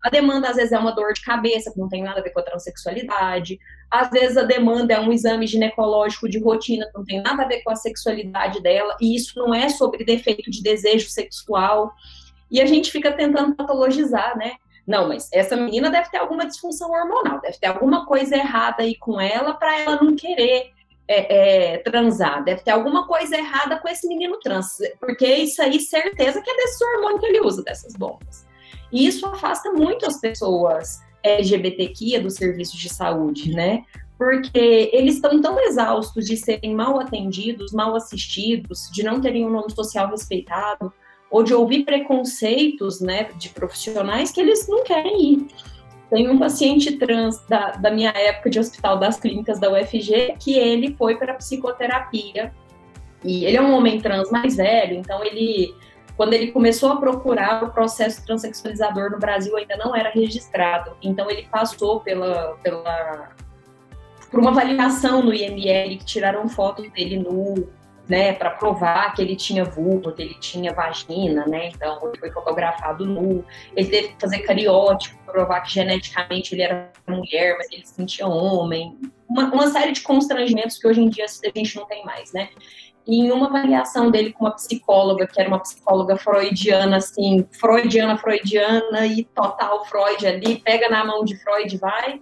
a demanda, às vezes, é uma dor de cabeça, que não tem nada a ver com a transexualidade. Às vezes, a demanda é um exame ginecológico de rotina, que não tem nada a ver com a sexualidade dela. E isso não é sobre defeito de desejo sexual. E a gente fica tentando patologizar, né? Não, mas essa menina deve ter alguma disfunção hormonal, deve ter alguma coisa errada aí com ela para ela não querer é, é, transar. Deve ter alguma coisa errada com esse menino trans, porque isso aí, certeza que é desse hormônio que ele usa, dessas bombas. E isso afasta muito as pessoas LGBTQIA dos serviços de saúde, né? Porque eles estão tão exaustos de serem mal atendidos, mal assistidos, de não terem um nome social respeitado, ou de ouvir preconceitos né, de profissionais que eles não querem ir. Tem um paciente trans da, da minha época de hospital das clínicas da UFG que ele foi para psicoterapia. E ele é um homem trans mais velho, então ele quando ele começou a procurar o processo transexualizador no Brasil ainda não era registrado. Então ele passou pela, pela por uma avaliação no IML que tiraram fotos dele nu, né, para provar que ele tinha vulva, que ele tinha vagina, né? Então ele foi fotografado nu. Ele teve que fazer cariótipo para provar que geneticamente ele era mulher, mas ele se sentia homem. Uma, uma série de constrangimentos que hoje em dia a gente não tem mais, né? E em uma avaliação dele com uma psicóloga, que era uma psicóloga freudiana, assim, freudiana, freudiana e total Freud ali, pega na mão de Freud e vai,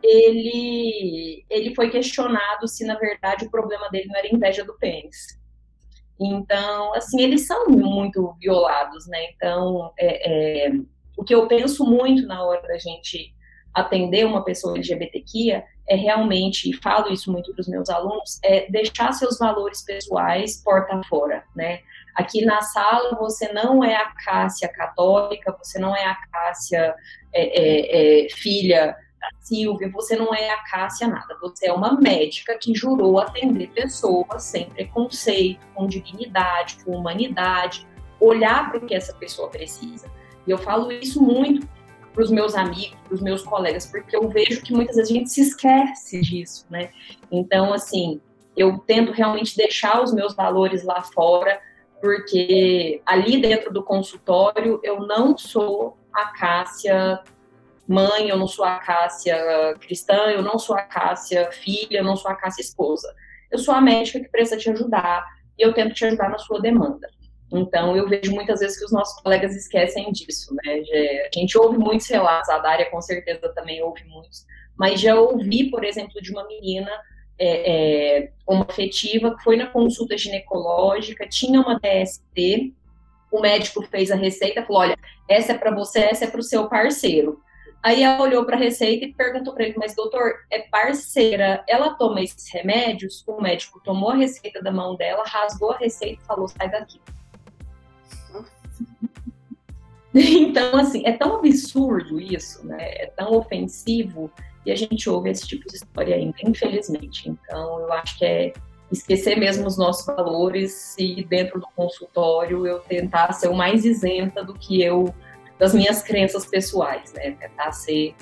ele, ele foi questionado se, na verdade, o problema dele não era inveja do pênis. Então, assim, eles são muito violados, né? Então, é, é, o que eu penso muito na hora da gente atender uma pessoa LGBTQIA é realmente, e falo isso muito para os meus alunos, é deixar seus valores pessoais porta fora, né? Aqui na sala você não é a Cássia católica, você não é a Cássia é, é, é, filha da Silvia, você não é a Cássia nada, você é uma médica que jurou atender pessoas sem preconceito, com dignidade, com humanidade, olhar para o que essa pessoa precisa. E eu falo isso muito para os meus amigos, para os meus colegas, porque eu vejo que muitas vezes a gente se esquece disso, né? Então, assim, eu tento realmente deixar os meus valores lá fora, porque ali dentro do consultório eu não sou a Cássia mãe, eu não sou a Cássia cristã, eu não sou a Cássia filha, eu não sou a Cássia esposa. Eu sou a médica que precisa te ajudar e eu tento te ajudar na sua demanda. Então, eu vejo muitas vezes que os nossos colegas esquecem disso, né? A gente ouve muitos relatos, a Dária com certeza também ouve muitos, mas já ouvi, por exemplo, de uma menina, é, é, uma afetiva, que foi na consulta ginecológica, tinha uma DST, o médico fez a receita, falou: olha, essa é para você, essa é para o seu parceiro. Aí ela olhou para a receita e perguntou para ele: Mas, doutor, é parceira, ela toma esses remédios? O médico tomou a receita da mão dela, rasgou a receita e falou: Sai daqui. *laughs* Então, assim, é tão absurdo isso, né? É tão ofensivo e a gente ouve esse tipo de história ainda, infelizmente. Então, eu acho que é esquecer mesmo os nossos valores e dentro do consultório eu tentar ser o mais isenta do que eu das minhas crenças pessoais, né? Tentar ser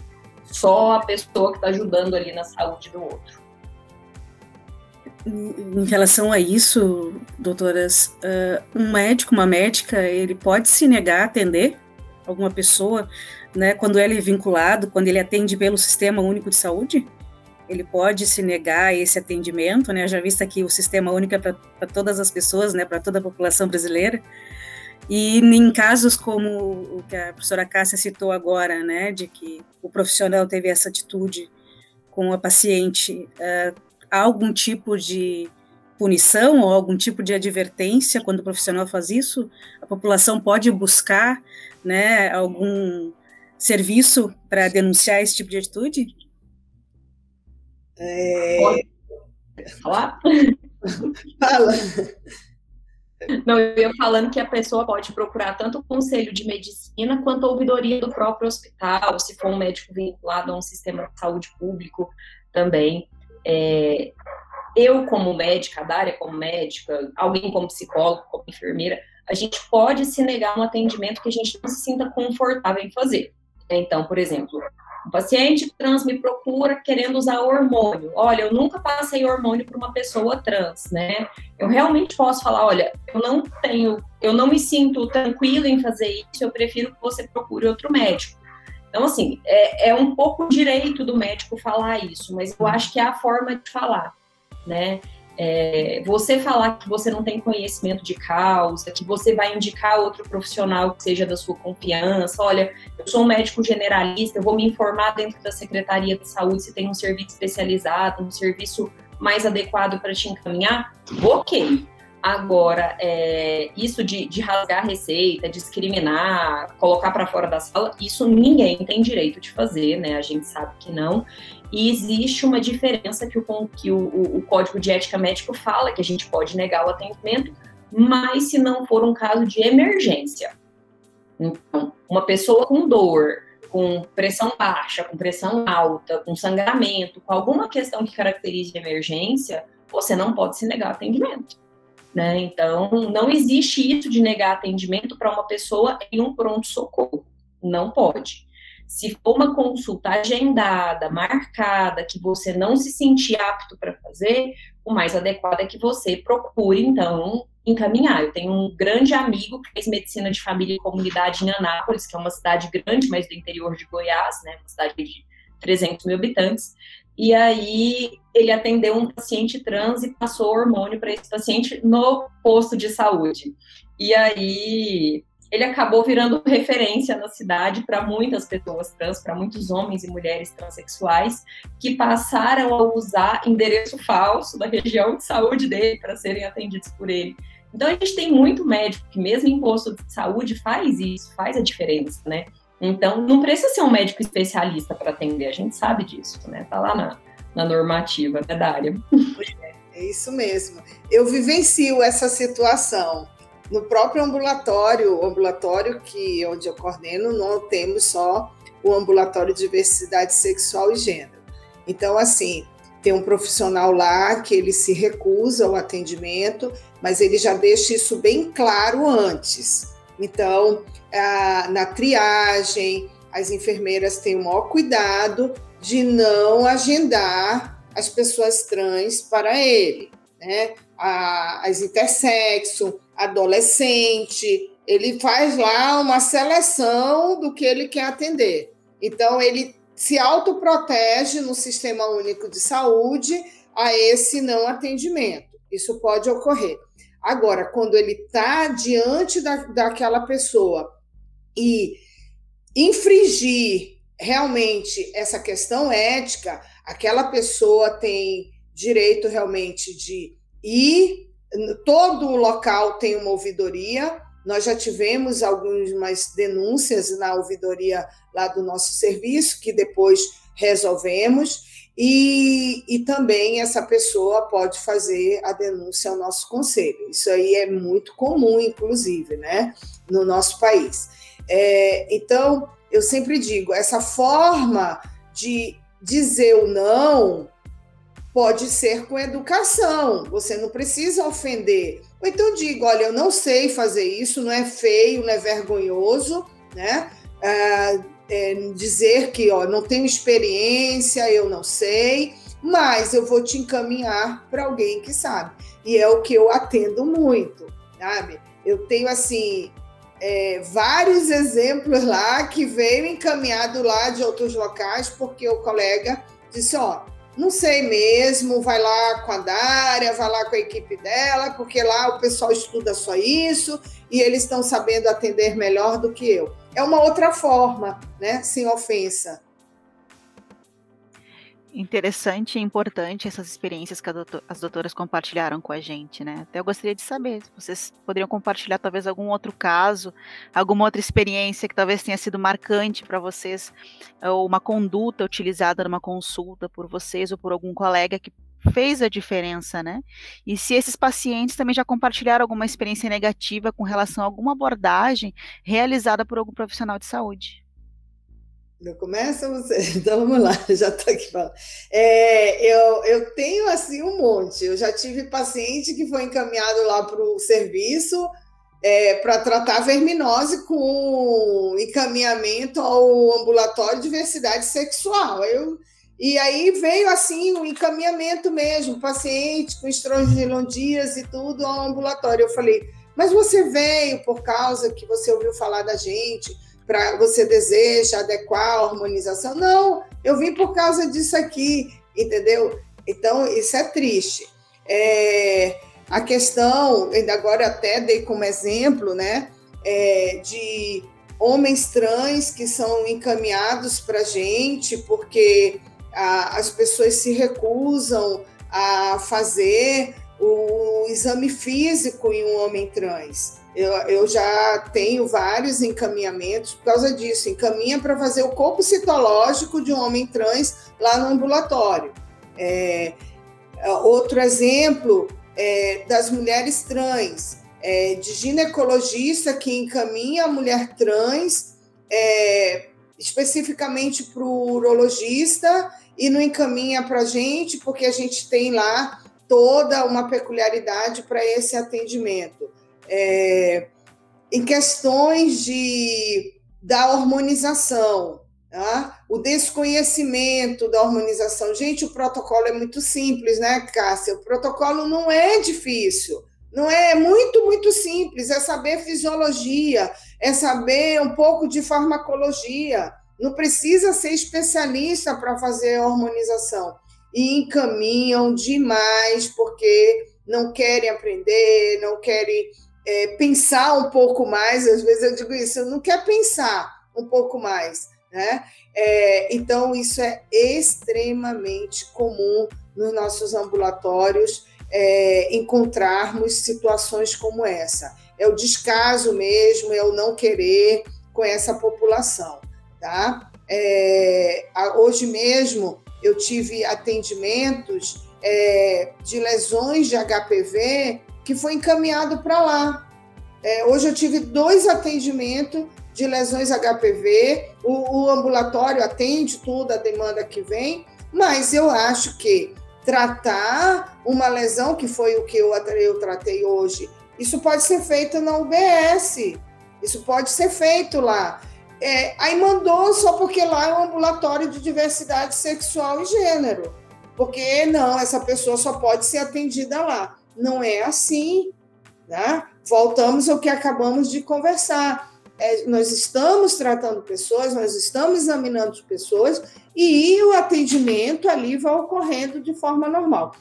só a pessoa que está ajudando ali na saúde do outro. Em relação a isso, doutoras, uh, um médico, uma médica, ele pode se negar a atender alguma pessoa, né, quando ele é vinculado, quando ele atende pelo Sistema Único de Saúde? Ele pode se negar a esse atendimento, né? Já visto aqui o Sistema Único é para todas as pessoas, né, para toda a população brasileira. E em casos como o que a professora Cássia citou agora, né, de que o profissional teve essa atitude com a paciente, uh, há algum tipo de punição ou algum tipo de advertência quando o profissional faz isso? A população pode buscar, né, algum serviço para denunciar esse tipo de atitude? É... Falar? Fala. Não, eu ia falando que a pessoa pode procurar tanto o conselho de medicina quanto a ouvidoria do próprio hospital, se for um médico vinculado a um sistema de saúde público também. É, eu, como médica, a Dária como médica, alguém como psicólogo, como enfermeira, a gente pode se negar um atendimento que a gente não se sinta confortável em fazer. Então, por exemplo, um paciente trans me procura querendo usar hormônio. Olha, eu nunca passei hormônio para uma pessoa trans, né? Eu realmente posso falar, olha, eu não tenho, eu não me sinto tranquilo em fazer isso, eu prefiro que você procure outro médico. Então, assim, é, é um pouco direito do médico falar isso, mas eu acho que é a forma de falar, né? É, você falar que você não tem conhecimento de causa, que você vai indicar outro profissional que seja da sua confiança. Olha, eu sou um médico generalista, eu vou me informar dentro da Secretaria de Saúde se tem um serviço especializado, um serviço mais adequado para te encaminhar. Ok. Agora, é, isso de, de rasgar a receita, discriminar, colocar para fora da sala, isso ninguém tem direito de fazer, né? A gente sabe que não. E existe uma diferença que, o, que o, o, o Código de Ética Médico fala, que a gente pode negar o atendimento, mas se não for um caso de emergência. Então, uma pessoa com dor, com pressão baixa, com pressão alta, com sangramento, com alguma questão que caracterize emergência, você não pode se negar atendimento. Né? Então, não existe isso de negar atendimento para uma pessoa em um pronto-socorro. Não pode. Se for uma consulta agendada, marcada, que você não se sentir apto para fazer, o mais adequado é que você procure, então, encaminhar. Eu tenho um grande amigo que fez medicina de família e comunidade em Anápolis, que é uma cidade grande, mas do interior de Goiás, né, uma cidade de 300 mil habitantes. E aí ele atendeu um paciente trans e passou hormônio para esse paciente no posto de saúde. E aí ele acabou virando referência na cidade para muitas pessoas trans, para muitos homens e mulheres transexuais que passaram a usar endereço falso da região de saúde dele para serem atendidos por ele. Então a gente tem muito médico que mesmo em posto de saúde faz isso, faz a diferença, né? Então não precisa ser um médico especialista para atender, a gente sabe disso, né? Tá lá na, na normativa, né, Dária? É isso mesmo. Eu vivencio essa situação no próprio ambulatório, o ambulatório que onde eu coordeno, não temos só o ambulatório de diversidade sexual e gênero. Então, assim, tem um profissional lá que ele se recusa ao atendimento, mas ele já deixa isso bem claro antes. Então, na triagem, as enfermeiras têm o maior cuidado de não agendar as pessoas trans para ele, né? as intersexo, adolescente, ele faz lá uma seleção do que ele quer atender. Então, ele se autoprotege no Sistema Único de Saúde a esse não atendimento. Isso pode ocorrer. Agora, quando ele está diante da, daquela pessoa e infringir realmente essa questão ética, aquela pessoa tem direito realmente de ir todo o local tem uma ouvidoria. Nós já tivemos algumas denúncias na ouvidoria lá do nosso serviço, que depois resolvemos, e, e também essa pessoa pode fazer a denúncia ao nosso conselho. Isso aí é muito comum, inclusive, né, no nosso país. É, então, eu sempre digo, essa forma de dizer o não pode ser com educação, você não precisa ofender. Ou então digo, olha, eu não sei fazer isso, não é feio, não é vergonhoso, né? É, é, dizer que ó, não tenho experiência, eu não sei, mas eu vou te encaminhar para alguém que sabe. E é o que eu atendo muito, sabe? Eu tenho assim é, vários exemplos lá que veio encaminhado lá de outros locais, porque o colega disse: Ó, não sei mesmo, vai lá com a Dária, vai lá com a equipe dela, porque lá o pessoal estuda só isso e eles estão sabendo atender melhor do que eu. É uma outra forma, né? Sem ofensa interessante e importante essas experiências que doutor, as doutoras compartilharam com a gente, né? Até eu gostaria de saber se vocês poderiam compartilhar talvez algum outro caso, alguma outra experiência que talvez tenha sido marcante para vocês, ou uma conduta utilizada numa consulta por vocês ou por algum colega que fez a diferença, né? E se esses pacientes também já compartilharam alguma experiência negativa com relação a alguma abordagem realizada por algum profissional de saúde. Não começa você. *laughs* Então vamos lá, *laughs* já estou aqui falando. É, eu, eu tenho assim um monte. Eu já tive paciente que foi encaminhado lá para o serviço é, para tratar verminose com encaminhamento ao ambulatório de diversidade sexual. Eu, e aí veio assim o um encaminhamento mesmo, paciente com estrongilodias e tudo ao ambulatório. Eu falei, mas você veio por causa que você ouviu falar da gente para você deseja adequar a hormonização. Não, eu vim por causa disso aqui, entendeu? Então, isso é triste. É, a questão, ainda agora até dei como exemplo, né, é, de homens trans que são encaminhados para gente porque as pessoas se recusam a fazer o exame físico em um homem trans. Eu, eu já tenho vários encaminhamentos por causa disso. Encaminha para fazer o corpo citológico de um homem trans lá no ambulatório. É, outro exemplo é das mulheres trans, é, de ginecologista que encaminha a mulher trans é, especificamente para o urologista e não encaminha para a gente, porque a gente tem lá toda uma peculiaridade para esse atendimento é, em questões de, da hormonização, tá? o desconhecimento da hormonização. Gente, o protocolo é muito simples, né, Cássia? O protocolo não é difícil. Não é, é muito, muito simples. É saber fisiologia, é saber um pouco de farmacologia. Não precisa ser especialista para fazer a hormonização. E encaminham demais porque não querem aprender, não querem é, pensar um pouco mais, às vezes eu digo isso, não quer pensar um pouco mais, né? É, então, isso é extremamente comum nos nossos ambulatórios é, encontrarmos situações como essa. É o descaso mesmo, é o não querer com essa população, tá? É, hoje mesmo eu tive atendimentos é, de lesões de HPV que foi encaminhado para lá. É, hoje eu tive dois atendimentos de lesões HPV, o, o ambulatório atende tudo a demanda que vem, mas eu acho que tratar uma lesão, que foi o que eu, eu tratei hoje, isso pode ser feito na UBS, isso pode ser feito lá. É, aí mandou só porque lá é um ambulatório de diversidade sexual e gênero. Porque não, essa pessoa só pode ser atendida lá. Não é assim. Né? Voltamos ao que acabamos de conversar. É, nós estamos tratando pessoas, nós estamos examinando pessoas e o atendimento ali vai ocorrendo de forma normal.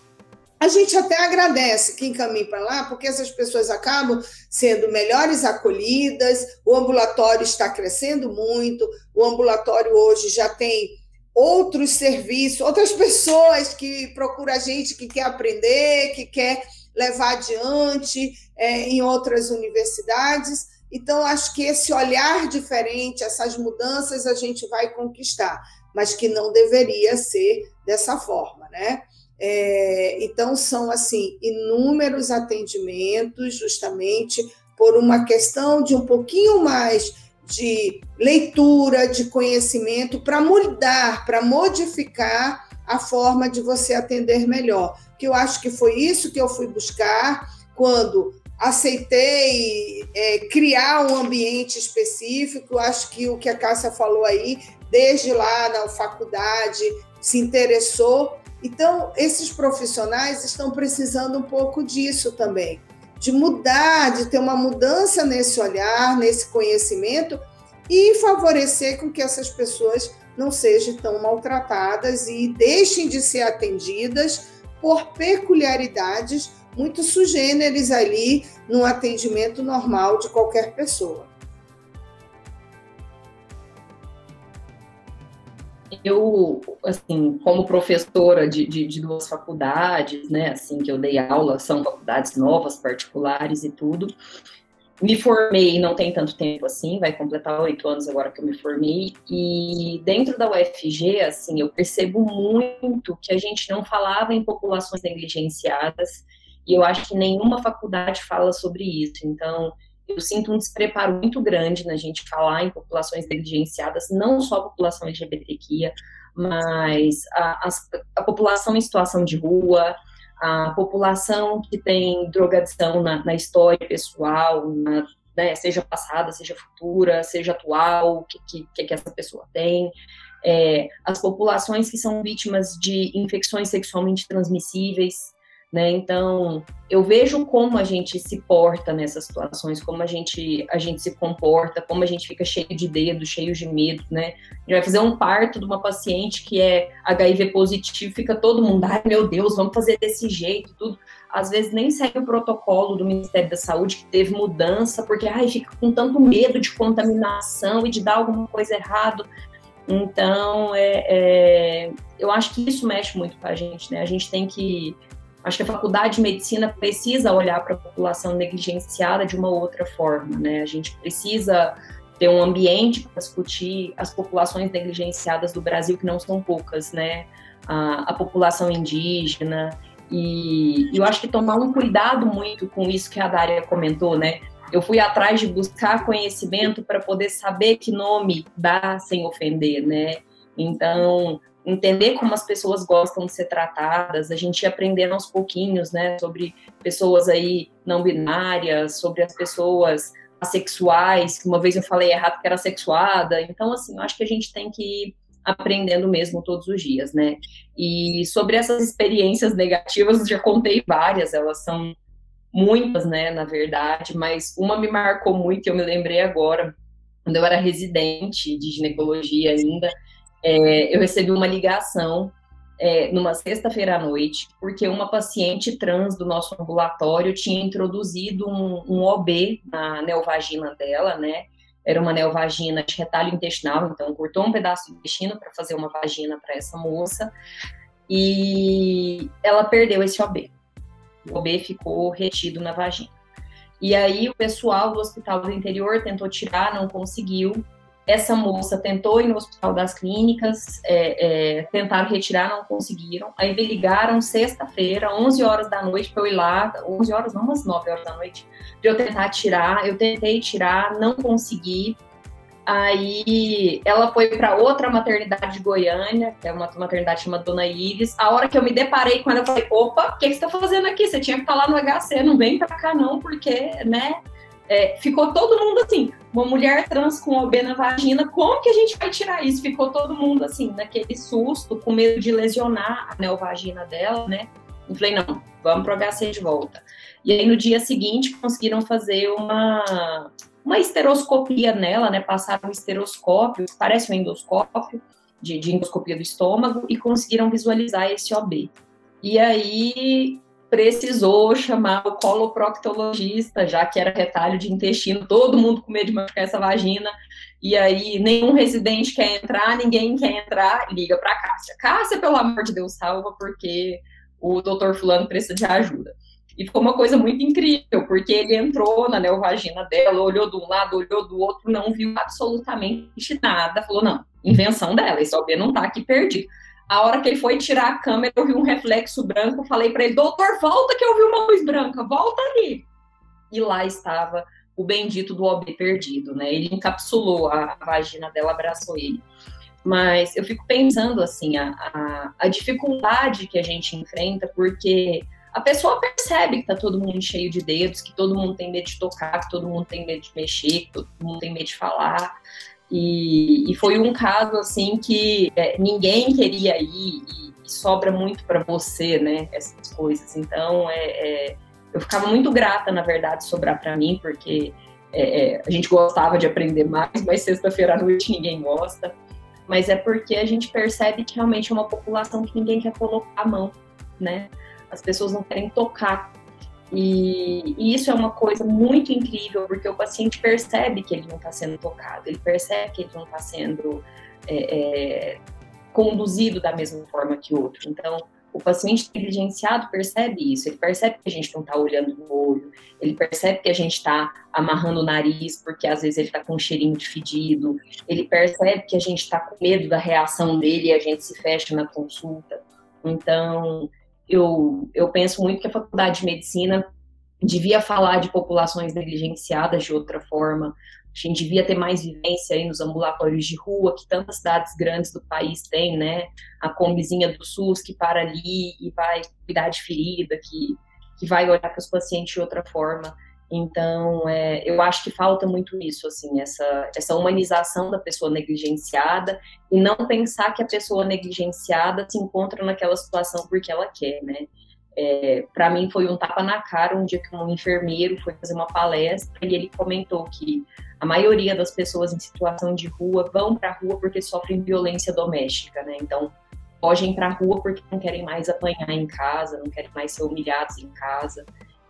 A gente até agradece quem caminha para lá, porque essas pessoas acabam sendo melhores acolhidas, o ambulatório está crescendo muito, o ambulatório hoje já tem outros serviços, outras pessoas que procuram a gente, que quer aprender, que quer levar adiante é, em outras universidades. Então, acho que esse olhar diferente, essas mudanças a gente vai conquistar, mas que não deveria ser dessa forma, né? É, então, são, assim, inúmeros atendimentos, justamente por uma questão de um pouquinho mais de leitura, de conhecimento, para mudar, para modificar a forma de você atender melhor. Que eu acho que foi isso que eu fui buscar quando aceitei é, criar um ambiente específico. Acho que o que a Cássia falou aí, desde lá na faculdade, se interessou. Então, esses profissionais estão precisando um pouco disso também, de mudar, de ter uma mudança nesse olhar, nesse conhecimento e favorecer com que essas pessoas não sejam tão maltratadas e deixem de ser atendidas por peculiaridades muito sugêneres ali no atendimento normal de qualquer pessoa. Eu, assim, como professora de, de, de, duas faculdades, né, assim, que eu dei aula, são faculdades novas, particulares e tudo, me formei não tem tanto tempo assim, vai completar oito anos agora que eu me formei, e dentro da UFG, assim, eu percebo muito que a gente não falava em populações negligenciadas, e eu acho que nenhuma faculdade fala sobre isso. Então, eu sinto um despreparo muito grande na gente falar em populações negligenciadas, não só a população LGBTQIA, mas a, a, a população em situação de rua, a população que tem drogadição na, na história pessoal, na, né, seja passada, seja futura, seja atual, o que, que, que essa pessoa tem, é, as populações que são vítimas de infecções sexualmente transmissíveis, né? Então, eu vejo como a gente se porta nessas situações, como a gente, a gente se comporta, como a gente fica cheio de dedo, cheio de medo, né? A gente vai fazer um parto de uma paciente que é HIV positivo, fica todo mundo, ai meu Deus, vamos fazer desse jeito, tudo. Às vezes nem segue o protocolo do Ministério da Saúde, que teve mudança, porque ai, fica com tanto medo de contaminação e de dar alguma coisa errado. Então, é, é, eu acho que isso mexe muito com a gente, né? A gente tem que Acho que a faculdade de medicina precisa olhar para a população negligenciada de uma outra forma, né? A gente precisa ter um ambiente para discutir as populações negligenciadas do Brasil, que não são poucas, né? A, a população indígena. E eu acho que tomar um cuidado muito com isso que a Dária comentou, né? Eu fui atrás de buscar conhecimento para poder saber que nome dar sem ofender, né? Então, entender como as pessoas gostam de ser tratadas, a gente ia aprendendo aos pouquinhos, né, sobre pessoas aí não binárias, sobre as pessoas assexuais, que uma vez eu falei errado que era sexuada, então, assim, eu acho que a gente tem que ir aprendendo mesmo todos os dias, né, e sobre essas experiências negativas, já contei várias, elas são muitas, né, na verdade, mas uma me marcou muito, eu me lembrei agora, quando eu era residente de ginecologia ainda, é, eu recebi uma ligação é, numa sexta-feira à noite, porque uma paciente trans do nosso ambulatório tinha introduzido um, um OB na neovagina dela, né? Era uma neovagina de retalho intestinal, então cortou um pedaço do intestino para fazer uma vagina para essa moça e ela perdeu esse OB. O OB ficou retido na vagina. E aí o pessoal do hospital do interior tentou tirar, não conseguiu. Essa moça tentou ir no Hospital das Clínicas, é, é, tentaram retirar, não conseguiram. Aí me ligaram sexta-feira, 11 horas da noite, para eu ir lá, 11 horas, não, umas 9 horas da noite, para eu tentar tirar. Eu tentei tirar, não consegui. Aí ela foi para outra maternidade de Goiânia, que é uma maternidade chamada Dona Iris. A hora que eu me deparei com ela, eu falei: opa, o que, que você está fazendo aqui? Você tinha que estar tá lá no HC, não vem para cá não, porque, né? É, ficou todo mundo assim, uma mulher trans com OB na vagina, como que a gente vai tirar isso? Ficou todo mundo assim, naquele susto, com medo de lesionar a neovagina dela, né? Eu falei, não, vamos pro HC de volta. E aí no dia seguinte conseguiram fazer uma, uma esteroscopia nela, né? Passaram um esteroscópio, parece um endoscópio, de, de endoscopia do estômago, e conseguiram visualizar esse OB. E aí precisou chamar o coloproctologista, já que era retalho de intestino, todo mundo com medo de machucar essa vagina, e aí nenhum residente quer entrar, ninguém quer entrar, liga para Cássia. Cássia, pelo amor de Deus, salva, porque o doutor fulano precisa de ajuda. E ficou uma coisa muito incrível, porque ele entrou na neovagina dela, olhou de um lado, olhou do outro, não viu absolutamente nada, falou, não, invenção dela, esse OB não tá aqui perdido. A hora que ele foi tirar a câmera, eu vi um reflexo branco. Falei para ele, doutor, volta que eu vi uma luz branca, volta ali. E lá estava o bendito do OB perdido, né? Ele encapsulou a, a vagina dela, abraçou ele. Mas eu fico pensando assim, a, a, a dificuldade que a gente enfrenta, porque a pessoa percebe que tá todo mundo cheio de dedos, que todo mundo tem medo de tocar, que todo mundo tem medo de mexer, que todo mundo tem medo de falar. E, e foi um caso assim que é, ninguém queria ir e, e sobra muito para você, né? Essas coisas. Então, é, é, eu ficava muito grata, na verdade, sobrar para mim, porque é, é, a gente gostava de aprender mais, mas sexta-feira à noite ninguém gosta. Mas é porque a gente percebe que realmente é uma população que ninguém quer colocar a mão, né? As pessoas não querem tocar e, e, isso é uma coisa muito incrível, porque o paciente percebe que ele não está sendo tocado, ele percebe que ele não está sendo é, é, conduzido da mesma forma que o outro. Então, o paciente negligenciado percebe isso, ele percebe que a gente não está olhando no olho, ele percebe que a gente está amarrando o nariz, porque às vezes ele está com um cheirinho de fedido, ele percebe que a gente está com medo da reação dele e a gente se fecha na consulta. Então, eu, eu penso muito que a faculdade de medicina devia falar de populações negligenciadas de outra forma. A gente devia ter mais vivência aí nos ambulatórios de rua, que tantas cidades grandes do país têm, né? A combizinha do SUS que para ali e vai cuidar de ferida, que, que vai olhar para os pacientes de outra forma. Então, é, eu acho que falta muito isso, assim, essa, essa humanização da pessoa negligenciada e não pensar que a pessoa negligenciada se encontra naquela situação porque ela quer, né? É, para mim foi um tapa na cara um dia que um enfermeiro foi fazer uma palestra e ele comentou que a maioria das pessoas em situação de rua vão para a rua porque sofrem violência doméstica, né? Então, fogem para a rua porque não querem mais apanhar em casa, não querem mais ser humilhados em casa.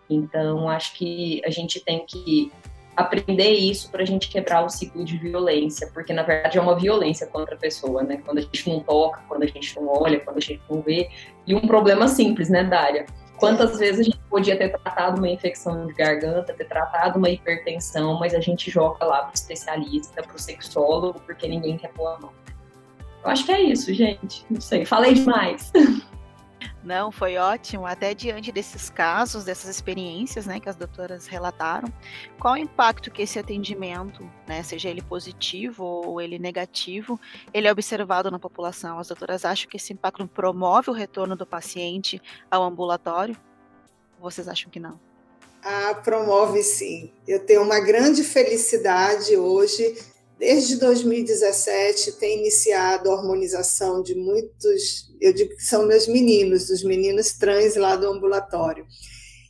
Então, acho que a gente tem que aprender isso para a gente quebrar o ciclo de violência, porque na verdade é uma violência contra a pessoa, né? Quando a gente não toca, quando a gente não olha, quando a gente não vê. E um problema simples, né, Dália? Quantas vezes a gente podia ter tratado uma infecção de garganta, ter tratado uma hipertensão, mas a gente joga lá para o especialista, para o sexólogo, porque ninguém quer pôr a mão. Eu acho que é isso, gente. Não sei, falei demais. *laughs* Não, foi ótimo. Até diante desses casos, dessas experiências, né, que as doutoras relataram, qual o impacto que esse atendimento, né, seja ele positivo ou ele negativo, ele é observado na população? As doutoras acham que esse impacto promove o retorno do paciente ao ambulatório? Vocês acham que não? Ah, promove sim. Eu tenho uma grande felicidade hoje desde 2017 tem iniciado a hormonização de muitos, eu digo que são meus meninos, dos meninos trans lá do ambulatório.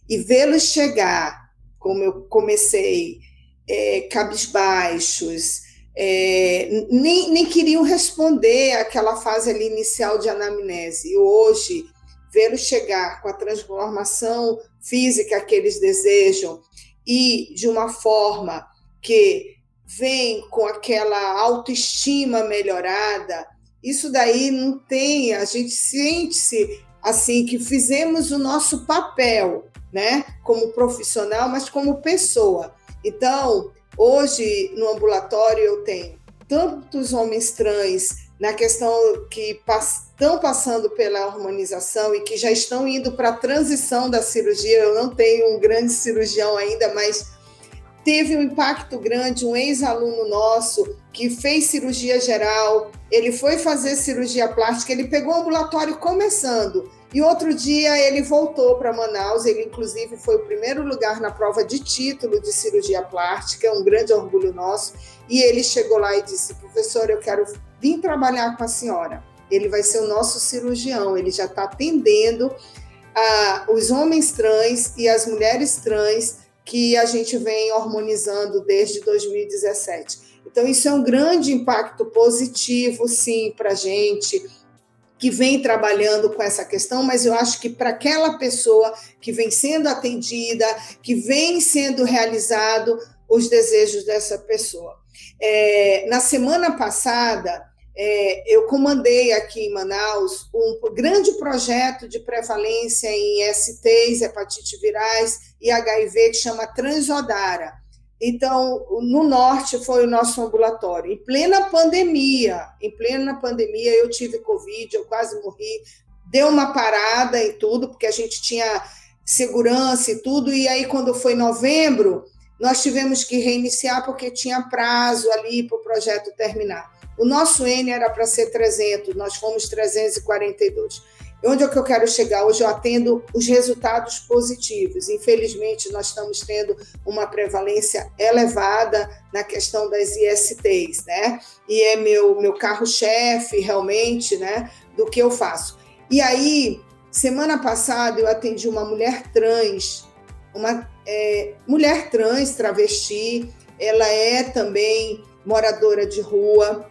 E vê-los chegar, como eu comecei, é, cabisbaixos, é, nem, nem queriam responder àquela fase ali inicial de anamnese. E hoje, vê-los chegar com a transformação física que eles desejam e de uma forma que vem com aquela autoestima melhorada, isso daí não tem, a gente sente-se assim que fizemos o nosso papel, né, como profissional, mas como pessoa. Então, hoje no ambulatório eu tenho tantos homens trans na questão que estão passando pela hormonização e que já estão indo para a transição da cirurgia. Eu não tenho um grande cirurgião ainda, mas teve um impacto grande, um ex-aluno nosso que fez cirurgia geral, ele foi fazer cirurgia plástica, ele pegou o ambulatório começando, e outro dia ele voltou para Manaus, ele inclusive foi o primeiro lugar na prova de título de cirurgia plástica, um grande orgulho nosso, e ele chegou lá e disse, professor, eu quero vir trabalhar com a senhora, ele vai ser o nosso cirurgião, ele já está atendendo ah, os homens trans e as mulheres trans que a gente vem hormonizando desde 2017. Então, isso é um grande impacto positivo, sim, para a gente que vem trabalhando com essa questão, mas eu acho que para aquela pessoa que vem sendo atendida, que vem sendo realizado os desejos dessa pessoa. É, na semana passada, é, eu comandei aqui em Manaus um grande projeto de prevalência em STs, hepatite virais e HIV, que chama Transodara. Então, no norte foi o nosso ambulatório. Em plena pandemia, em plena pandemia, eu tive Covid, eu quase morri. Deu uma parada em tudo, porque a gente tinha segurança e tudo. E aí, quando foi novembro, nós tivemos que reiniciar porque tinha prazo ali para o projeto terminar. O nosso N era para ser 300, nós fomos 342. Onde é que eu quero chegar? Hoje eu atendo os resultados positivos. Infelizmente, nós estamos tendo uma prevalência elevada na questão das ISTs, né? E é meu, meu carro-chefe, realmente, né? Do que eu faço. E aí, semana passada, eu atendi uma mulher trans, uma é, mulher trans, travesti, ela é também moradora de rua,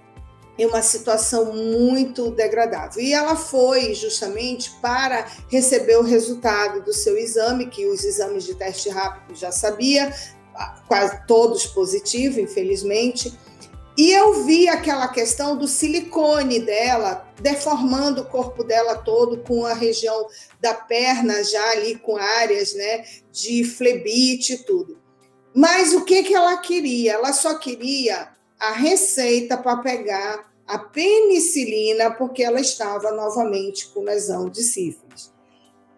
em uma situação muito degradável. E ela foi justamente para receber o resultado do seu exame, que os exames de teste rápido já sabia, quase todos positivos, infelizmente. E eu vi aquela questão do silicone dela, deformando o corpo dela todo com a região da perna já ali com áreas, né, de flebite e tudo. Mas o que que ela queria? Ela só queria a receita para pegar a penicilina porque ela estava novamente com lesão de sífilis.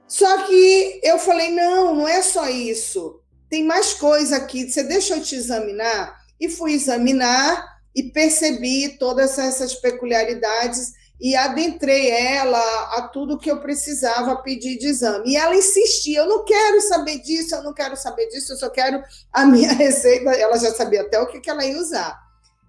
Só que eu falei: não, não é só isso. Tem mais coisa aqui. Você deixa eu te examinar? E fui examinar e percebi todas essas peculiaridades e adentrei ela a tudo que eu precisava pedir de exame. E ela insistia: eu não quero saber disso, eu não quero saber disso, eu só quero a minha *laughs* receita. Ela já sabia até o que ela ia usar.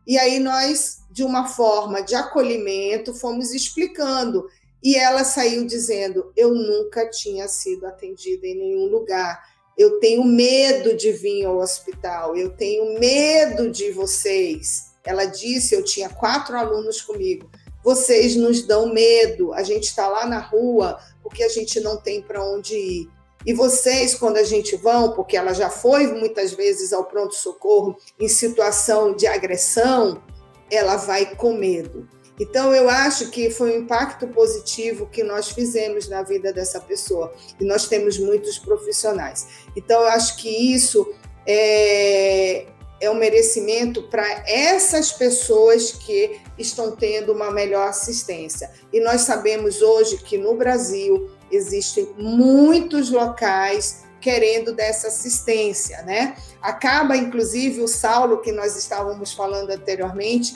E aí nós, de uma forma de acolhimento, fomos explicando. E ela saiu dizendo: Eu nunca tinha sido atendida em nenhum lugar. Eu tenho medo de vir ao hospital. Eu tenho medo de vocês. Ela disse: Eu tinha quatro alunos comigo. Vocês nos dão medo. A gente está lá na rua porque a gente não tem para onde ir. E vocês, quando a gente vão, porque ela já foi muitas vezes ao pronto-socorro em situação de agressão, ela vai com medo. Então, eu acho que foi um impacto positivo que nós fizemos na vida dessa pessoa. E nós temos muitos profissionais. Então, eu acho que isso é, é um merecimento para essas pessoas que estão tendo uma melhor assistência. E nós sabemos hoje que no Brasil existem muitos locais querendo dessa assistência, né? Acaba, inclusive, o Saulo, que nós estávamos falando anteriormente,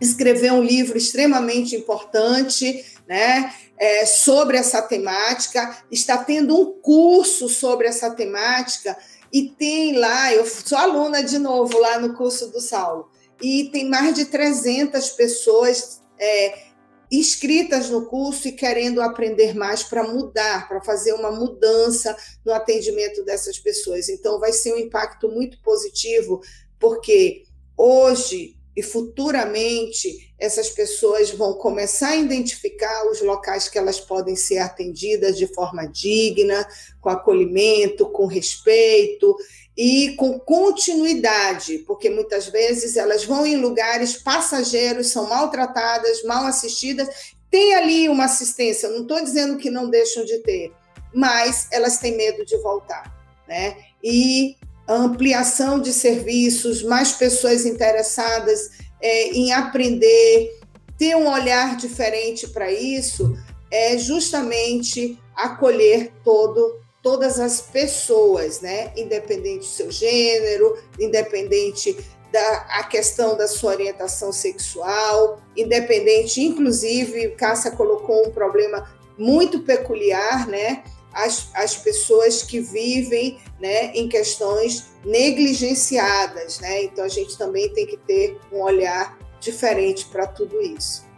escreveu um livro extremamente importante, né? É, sobre essa temática, está tendo um curso sobre essa temática e tem lá, eu sou aluna de novo lá no curso do Saulo, e tem mais de 300 pessoas é, inscritas no curso e querendo aprender mais para mudar, para fazer uma mudança no atendimento dessas pessoas. Então, vai ser um impacto muito positivo, porque hoje e futuramente essas pessoas vão começar a identificar os locais que elas podem ser atendidas de forma digna, com acolhimento, com respeito e com continuidade, porque muitas vezes elas vão em lugares passageiros, são maltratadas, mal assistidas, tem ali uma assistência, não estou dizendo que não deixam de ter, mas elas têm medo de voltar, né? E ampliação de serviços, mais pessoas interessadas é, em aprender, ter um olhar diferente para isso, é justamente acolher todo todas as pessoas, né? Independente do seu gênero, independente da a questão da sua orientação sexual, independente, inclusive, Cássia colocou um problema muito peculiar, né? As, as pessoas que vivem né, em questões negligenciadas, né? Então a gente também tem que ter um olhar diferente para tudo isso.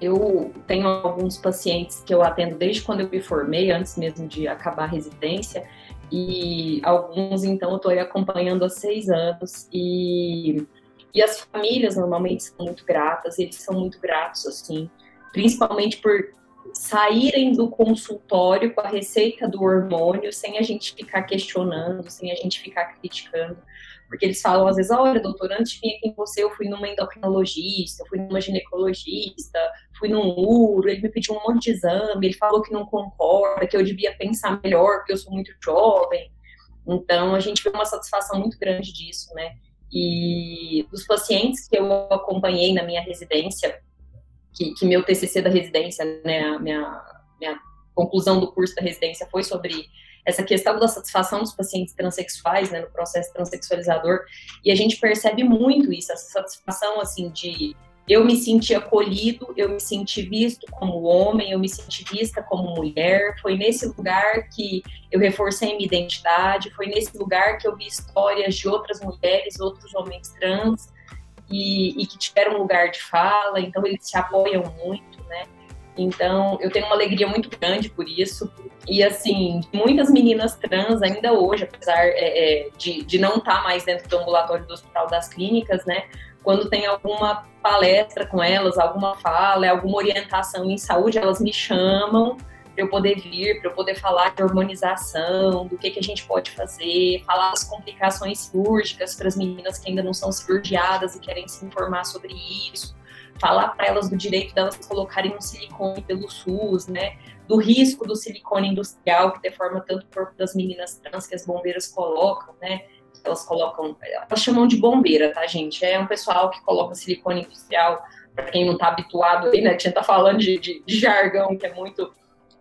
Eu tenho alguns pacientes que eu atendo desde quando eu me formei, antes mesmo de acabar a residência, e alguns, então, eu estou acompanhando há seis anos, e, e as famílias normalmente são muito gratas, eles são muito gratos, assim, principalmente por saírem do consultório com a receita do hormônio sem a gente ficar questionando, sem a gente ficar criticando. Porque eles falam às vezes, olha, doutor, antes de vir aqui com você, eu fui numa endocrinologista, fui numa ginecologista, fui num uro, ele me pediu um monte de exame, ele falou que não concorda, que eu devia pensar melhor, porque eu sou muito jovem. Então, a gente vê uma satisfação muito grande disso, né? E dos pacientes que eu acompanhei na minha residência, que, que meu TCC da residência, né, a minha, minha conclusão do curso da residência foi sobre essa questão da satisfação dos pacientes transexuais, né, no processo transexualizador, e a gente percebe muito isso, essa satisfação, assim, de eu me senti acolhido, eu me senti visto como homem, eu me senti vista como mulher. Foi nesse lugar que eu reforcei minha identidade, foi nesse lugar que eu vi histórias de outras mulheres, outros homens trans, e, e que tiveram lugar de fala, então eles se apoiam muito, né? Então, eu tenho uma alegria muito grande por isso. E, assim, muitas meninas trans, ainda hoje, apesar é, é, de, de não estar tá mais dentro do ambulatório do Hospital das Clínicas, né? Quando tem alguma palestra com elas, alguma fala, alguma orientação em saúde, elas me chamam para eu poder vir, para eu poder falar de hormonização, do que, que a gente pode fazer, falar das complicações cirúrgicas para as meninas que ainda não são cirurgiadas e querem se informar sobre isso, falar para elas do direito delas colocarem um silicone pelo SUS, né? Do risco do silicone industrial que deforma tanto o corpo das meninas trans que as bombeiras colocam, né? elas colocam, elas chamam de bombeira, tá, gente? É um pessoal que coloca silicone industrial, para quem não está habituado aí, né? A gente tá falando de, de, de, jargão que é muito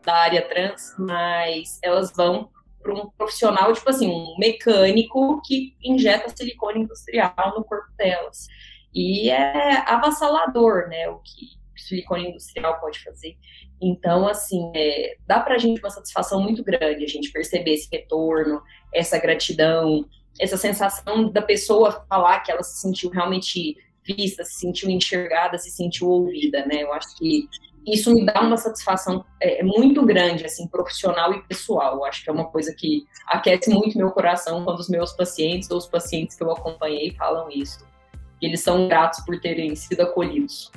da área trans, mas elas vão para um profissional, tipo assim, um mecânico que injeta silicone industrial no corpo delas. E é avassalador, né? O que silicone industrial pode fazer. Então, assim, é, dá para a gente uma satisfação muito grande a gente perceber esse retorno, essa gratidão, essa sensação da pessoa falar que ela se sentiu realmente vista, se sentiu enxergada, se sentiu ouvida, né? Eu acho que isso me dá uma satisfação é, muito grande, assim, profissional e pessoal. Acho que é uma coisa que aquece muito meu coração quando os meus pacientes ou os pacientes que eu acompanhei falam isso. Eles são gratos por terem sido acolhidos.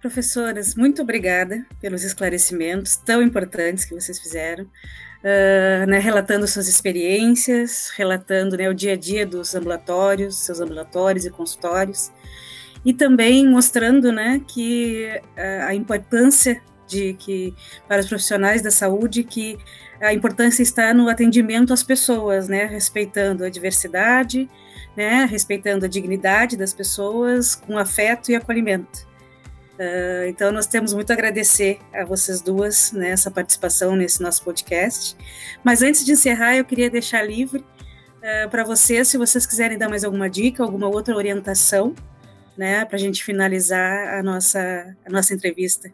Professoras, muito obrigada pelos esclarecimentos tão importantes que vocês fizeram uh, né, relatando suas experiências, relatando né, o dia a dia dos ambulatórios, seus ambulatórios e consultórios, e também mostrando né, que uh, a importância de que para os profissionais da saúde que a importância está no atendimento às pessoas, né, respeitando a diversidade, né, respeitando a dignidade das pessoas, com afeto e acolhimento. Uh, então, nós temos muito a agradecer a vocês duas nessa participação nesse nosso podcast. Mas antes de encerrar, eu queria deixar livre uh, para vocês, se vocês quiserem dar mais alguma dica, alguma outra orientação, né, para a gente finalizar a nossa, a nossa entrevista.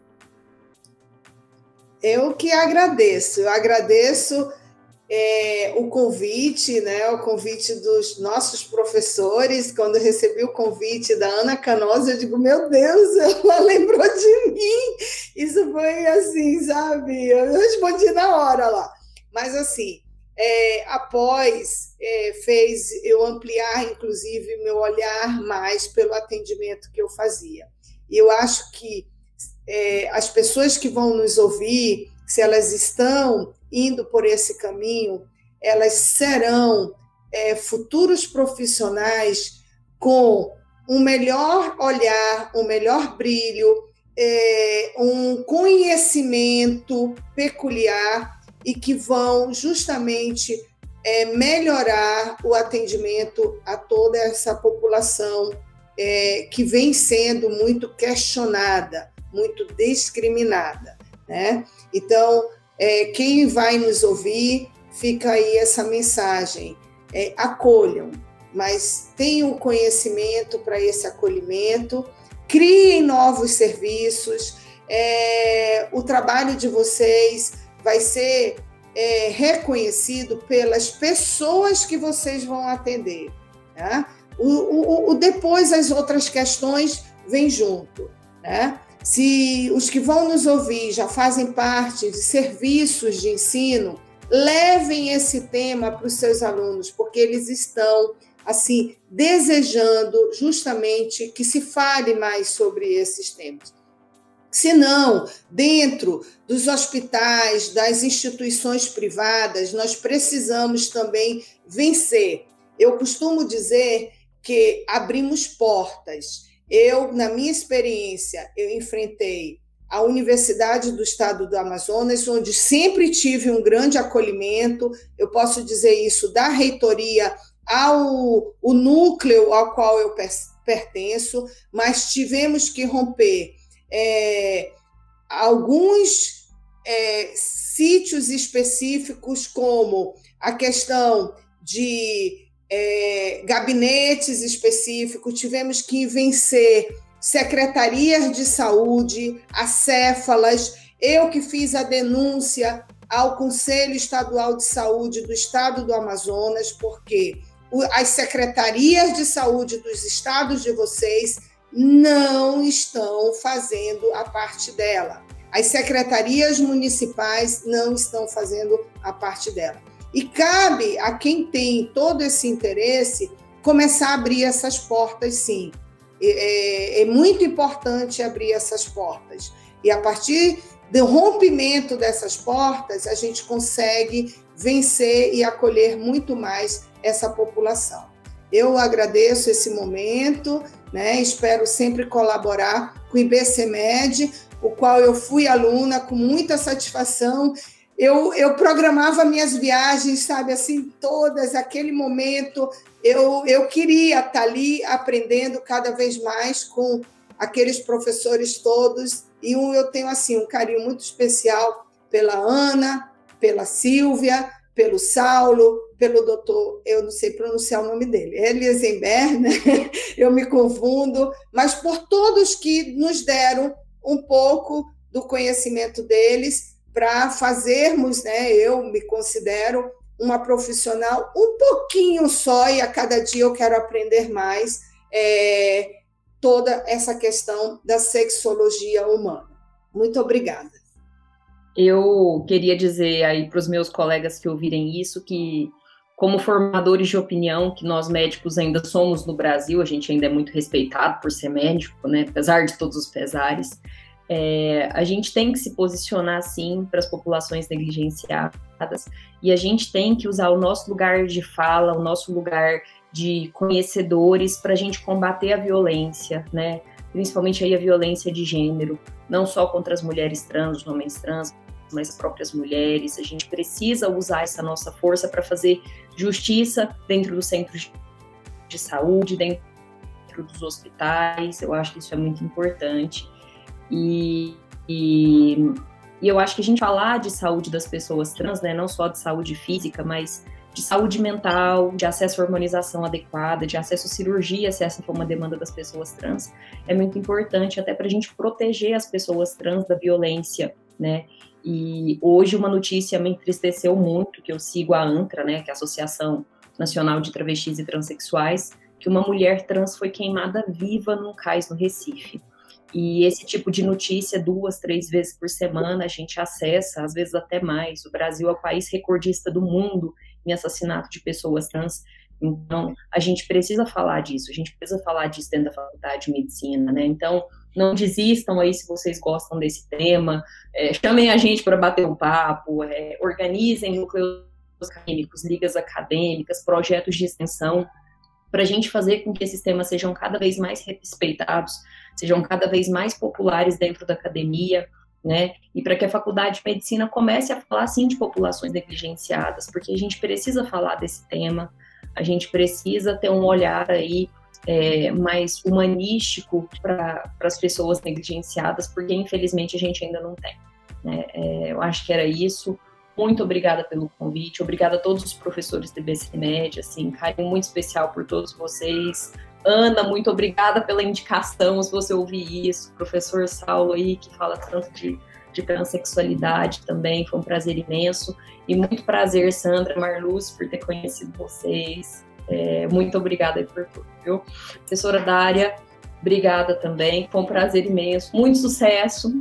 Eu que agradeço, eu agradeço é, o convite, né, o convite dos nossos professores. Quando recebi o convite da Ana Canosa, eu digo, meu Deus, *laughs* ela lembrou de mim. Isso foi assim, sabe? Eu respondi na hora lá. Mas assim, é, após é, fez eu ampliar, inclusive, meu olhar mais pelo atendimento que eu fazia. E eu acho que é, as pessoas que vão nos ouvir, se elas estão indo por esse caminho, elas serão é, futuros profissionais com um melhor olhar, um melhor brilho, é, um conhecimento peculiar e que vão justamente é, melhorar o atendimento a toda essa população é, que vem sendo muito questionada, muito discriminada. Né? Então, é, quem vai nos ouvir, fica aí essa mensagem: é, acolham, mas tenham conhecimento para esse acolhimento, criem novos serviços. É, o trabalho de vocês vai ser é, reconhecido pelas pessoas que vocês vão atender. Né? O, o, o, depois as outras questões vêm junto. Né? Se os que vão nos ouvir já fazem parte de serviços de ensino, levem esse tema para os seus alunos, porque eles estão assim desejando justamente que se fale mais sobre esses temas. Se não, dentro dos hospitais, das instituições privadas, nós precisamos também vencer. Eu costumo dizer que abrimos portas eu, na minha experiência, eu enfrentei a Universidade do Estado do Amazonas, onde sempre tive um grande acolhimento, eu posso dizer isso, da reitoria ao o núcleo ao qual eu pertenço, mas tivemos que romper é, alguns é, sítios específicos, como a questão de é, gabinetes específicos, tivemos que vencer secretarias de saúde, acéfalas. Eu que fiz a denúncia ao Conselho Estadual de Saúde do Estado do Amazonas, porque as secretarias de saúde dos estados de vocês não estão fazendo a parte dela. As secretarias municipais não estão fazendo a parte dela. E cabe a quem tem todo esse interesse começar a abrir essas portas, sim. É, é muito importante abrir essas portas. E a partir do rompimento dessas portas, a gente consegue vencer e acolher muito mais essa população. Eu agradeço esse momento, né? espero sempre colaborar com o IBCMED, o qual eu fui aluna com muita satisfação. Eu, eu programava minhas viagens, sabe, assim, todas, aquele momento, eu, eu queria estar ali aprendendo cada vez mais com aqueles professores todos, e um, eu tenho, assim, um carinho muito especial pela Ana, pela Silvia, pelo Saulo, pelo doutor, eu não sei pronunciar o nome dele, Eliezenberg, né? *laughs* eu me confundo, mas por todos que nos deram um pouco do conhecimento deles para fazermos, né? Eu me considero uma profissional um pouquinho só e a cada dia eu quero aprender mais é, toda essa questão da sexologia humana. Muito obrigada. Eu queria dizer aí para os meus colegas que ouvirem isso que como formadores de opinião, que nós médicos ainda somos no Brasil, a gente ainda é muito respeitado por ser médico, né? Apesar de todos os pesares, é, a gente tem que se posicionar sim para as populações negligenciadas e a gente tem que usar o nosso lugar de fala, o nosso lugar de conhecedores para a gente combater a violência, né? Principalmente aí a violência de gênero, não só contra as mulheres trans, os homens trans, mas as próprias mulheres. A gente precisa usar essa nossa força para fazer justiça dentro dos centros de saúde, dentro dos hospitais. Eu acho que isso é muito importante. E, e, e, eu acho que a gente falar de saúde das pessoas trans, né, não só de saúde física, mas de saúde mental, de acesso à hormonização adequada, de acesso à cirurgia, se essa for uma demanda das pessoas trans, é muito importante até para a gente proteger as pessoas trans da violência, né? E hoje uma notícia me entristeceu muito, que eu sigo a ANTRA, né, que é a Associação Nacional de Travestis e Transsexuais, que uma mulher trans foi queimada viva num cais no Recife. E esse tipo de notícia, duas, três vezes por semana, a gente acessa, às vezes até mais. O Brasil é o país recordista do mundo em assassinato de pessoas trans. Então, a gente precisa falar disso, a gente precisa falar disso dentro da faculdade de medicina, né? Então, não desistam aí se vocês gostam desse tema, é, chamem a gente para bater um papo, é, organizem núcleos acadêmicos, ligas acadêmicas, projetos de extensão, para a gente fazer com que esses temas sejam cada vez mais respeitados, sejam cada vez mais populares dentro da academia, né? E para que a faculdade de medicina comece a falar sim de populações negligenciadas, porque a gente precisa falar desse tema, a gente precisa ter um olhar aí é, mais humanístico para as pessoas negligenciadas, porque infelizmente a gente ainda não tem. Né? É, eu acho que era isso. Muito obrigada pelo convite, obrigada a todos os professores do BCMED, assim, carinho muito especial por todos vocês. Ana, muito obrigada pela indicação, se você ouvir isso. Professor Saulo aí, que fala tanto de, de transexualidade também, foi um prazer imenso. E muito prazer, Sandra Marluz, por ter conhecido vocês. É, muito obrigada por tudo, viu? Professora Dária, obrigada também, foi um prazer imenso, muito sucesso.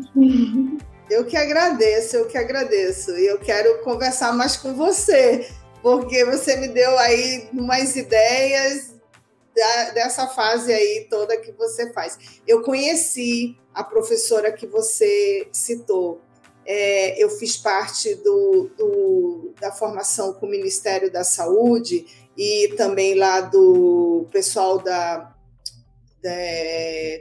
Eu que agradeço, eu que agradeço. E eu quero conversar mais com você, porque você me deu aí umas ideias da, dessa fase aí toda que você faz. Eu conheci a professora que você citou. É, eu fiz parte do, do, da formação com o Ministério da Saúde e também lá do pessoal da, da,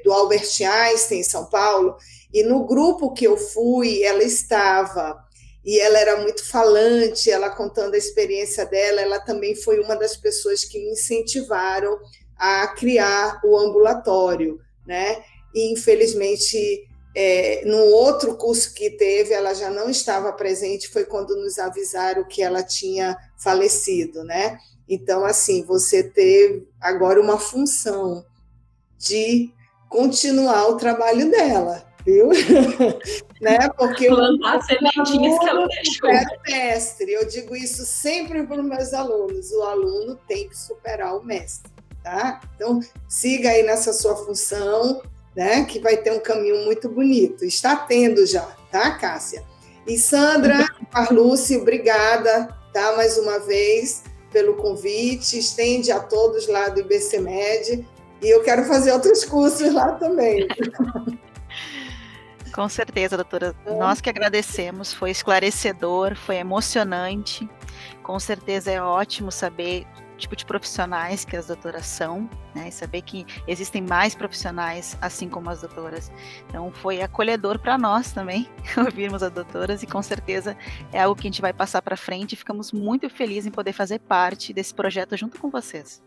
do Albert Einstein em São Paulo. E no grupo que eu fui, ela estava e ela era muito falante, ela contando a experiência dela, ela também foi uma das pessoas que me incentivaram a criar o ambulatório, né? E infelizmente é, no outro curso que teve, ela já não estava presente, foi quando nos avisaram que ela tinha falecido, né? Então, assim, você teve agora uma função de continuar o trabalho dela, viu? *laughs* né? Porque plantar sementinhas que ela deixou. É mestre. Eu digo isso sempre para os meus alunos. O aluno tem que superar o mestre, tá? Então, siga aí nessa sua função, né? Que vai ter um caminho muito bonito. Está tendo já, tá, Cássia? E Sandra, Carluce, obrigada, tá? Mais uma vez pelo convite. Estende a todos lá do IBCMed. E eu quero fazer outros cursos lá também. *laughs* Com certeza, doutora. É. Nós que agradecemos, foi esclarecedor, foi emocionante. Com certeza é ótimo saber tipo de profissionais que as doutoras são, né? E saber que existem mais profissionais assim como as doutoras. Então foi acolhedor para nós também *laughs* ouvirmos as doutoras e com certeza é algo que a gente vai passar para frente ficamos muito felizes em poder fazer parte desse projeto junto com vocês.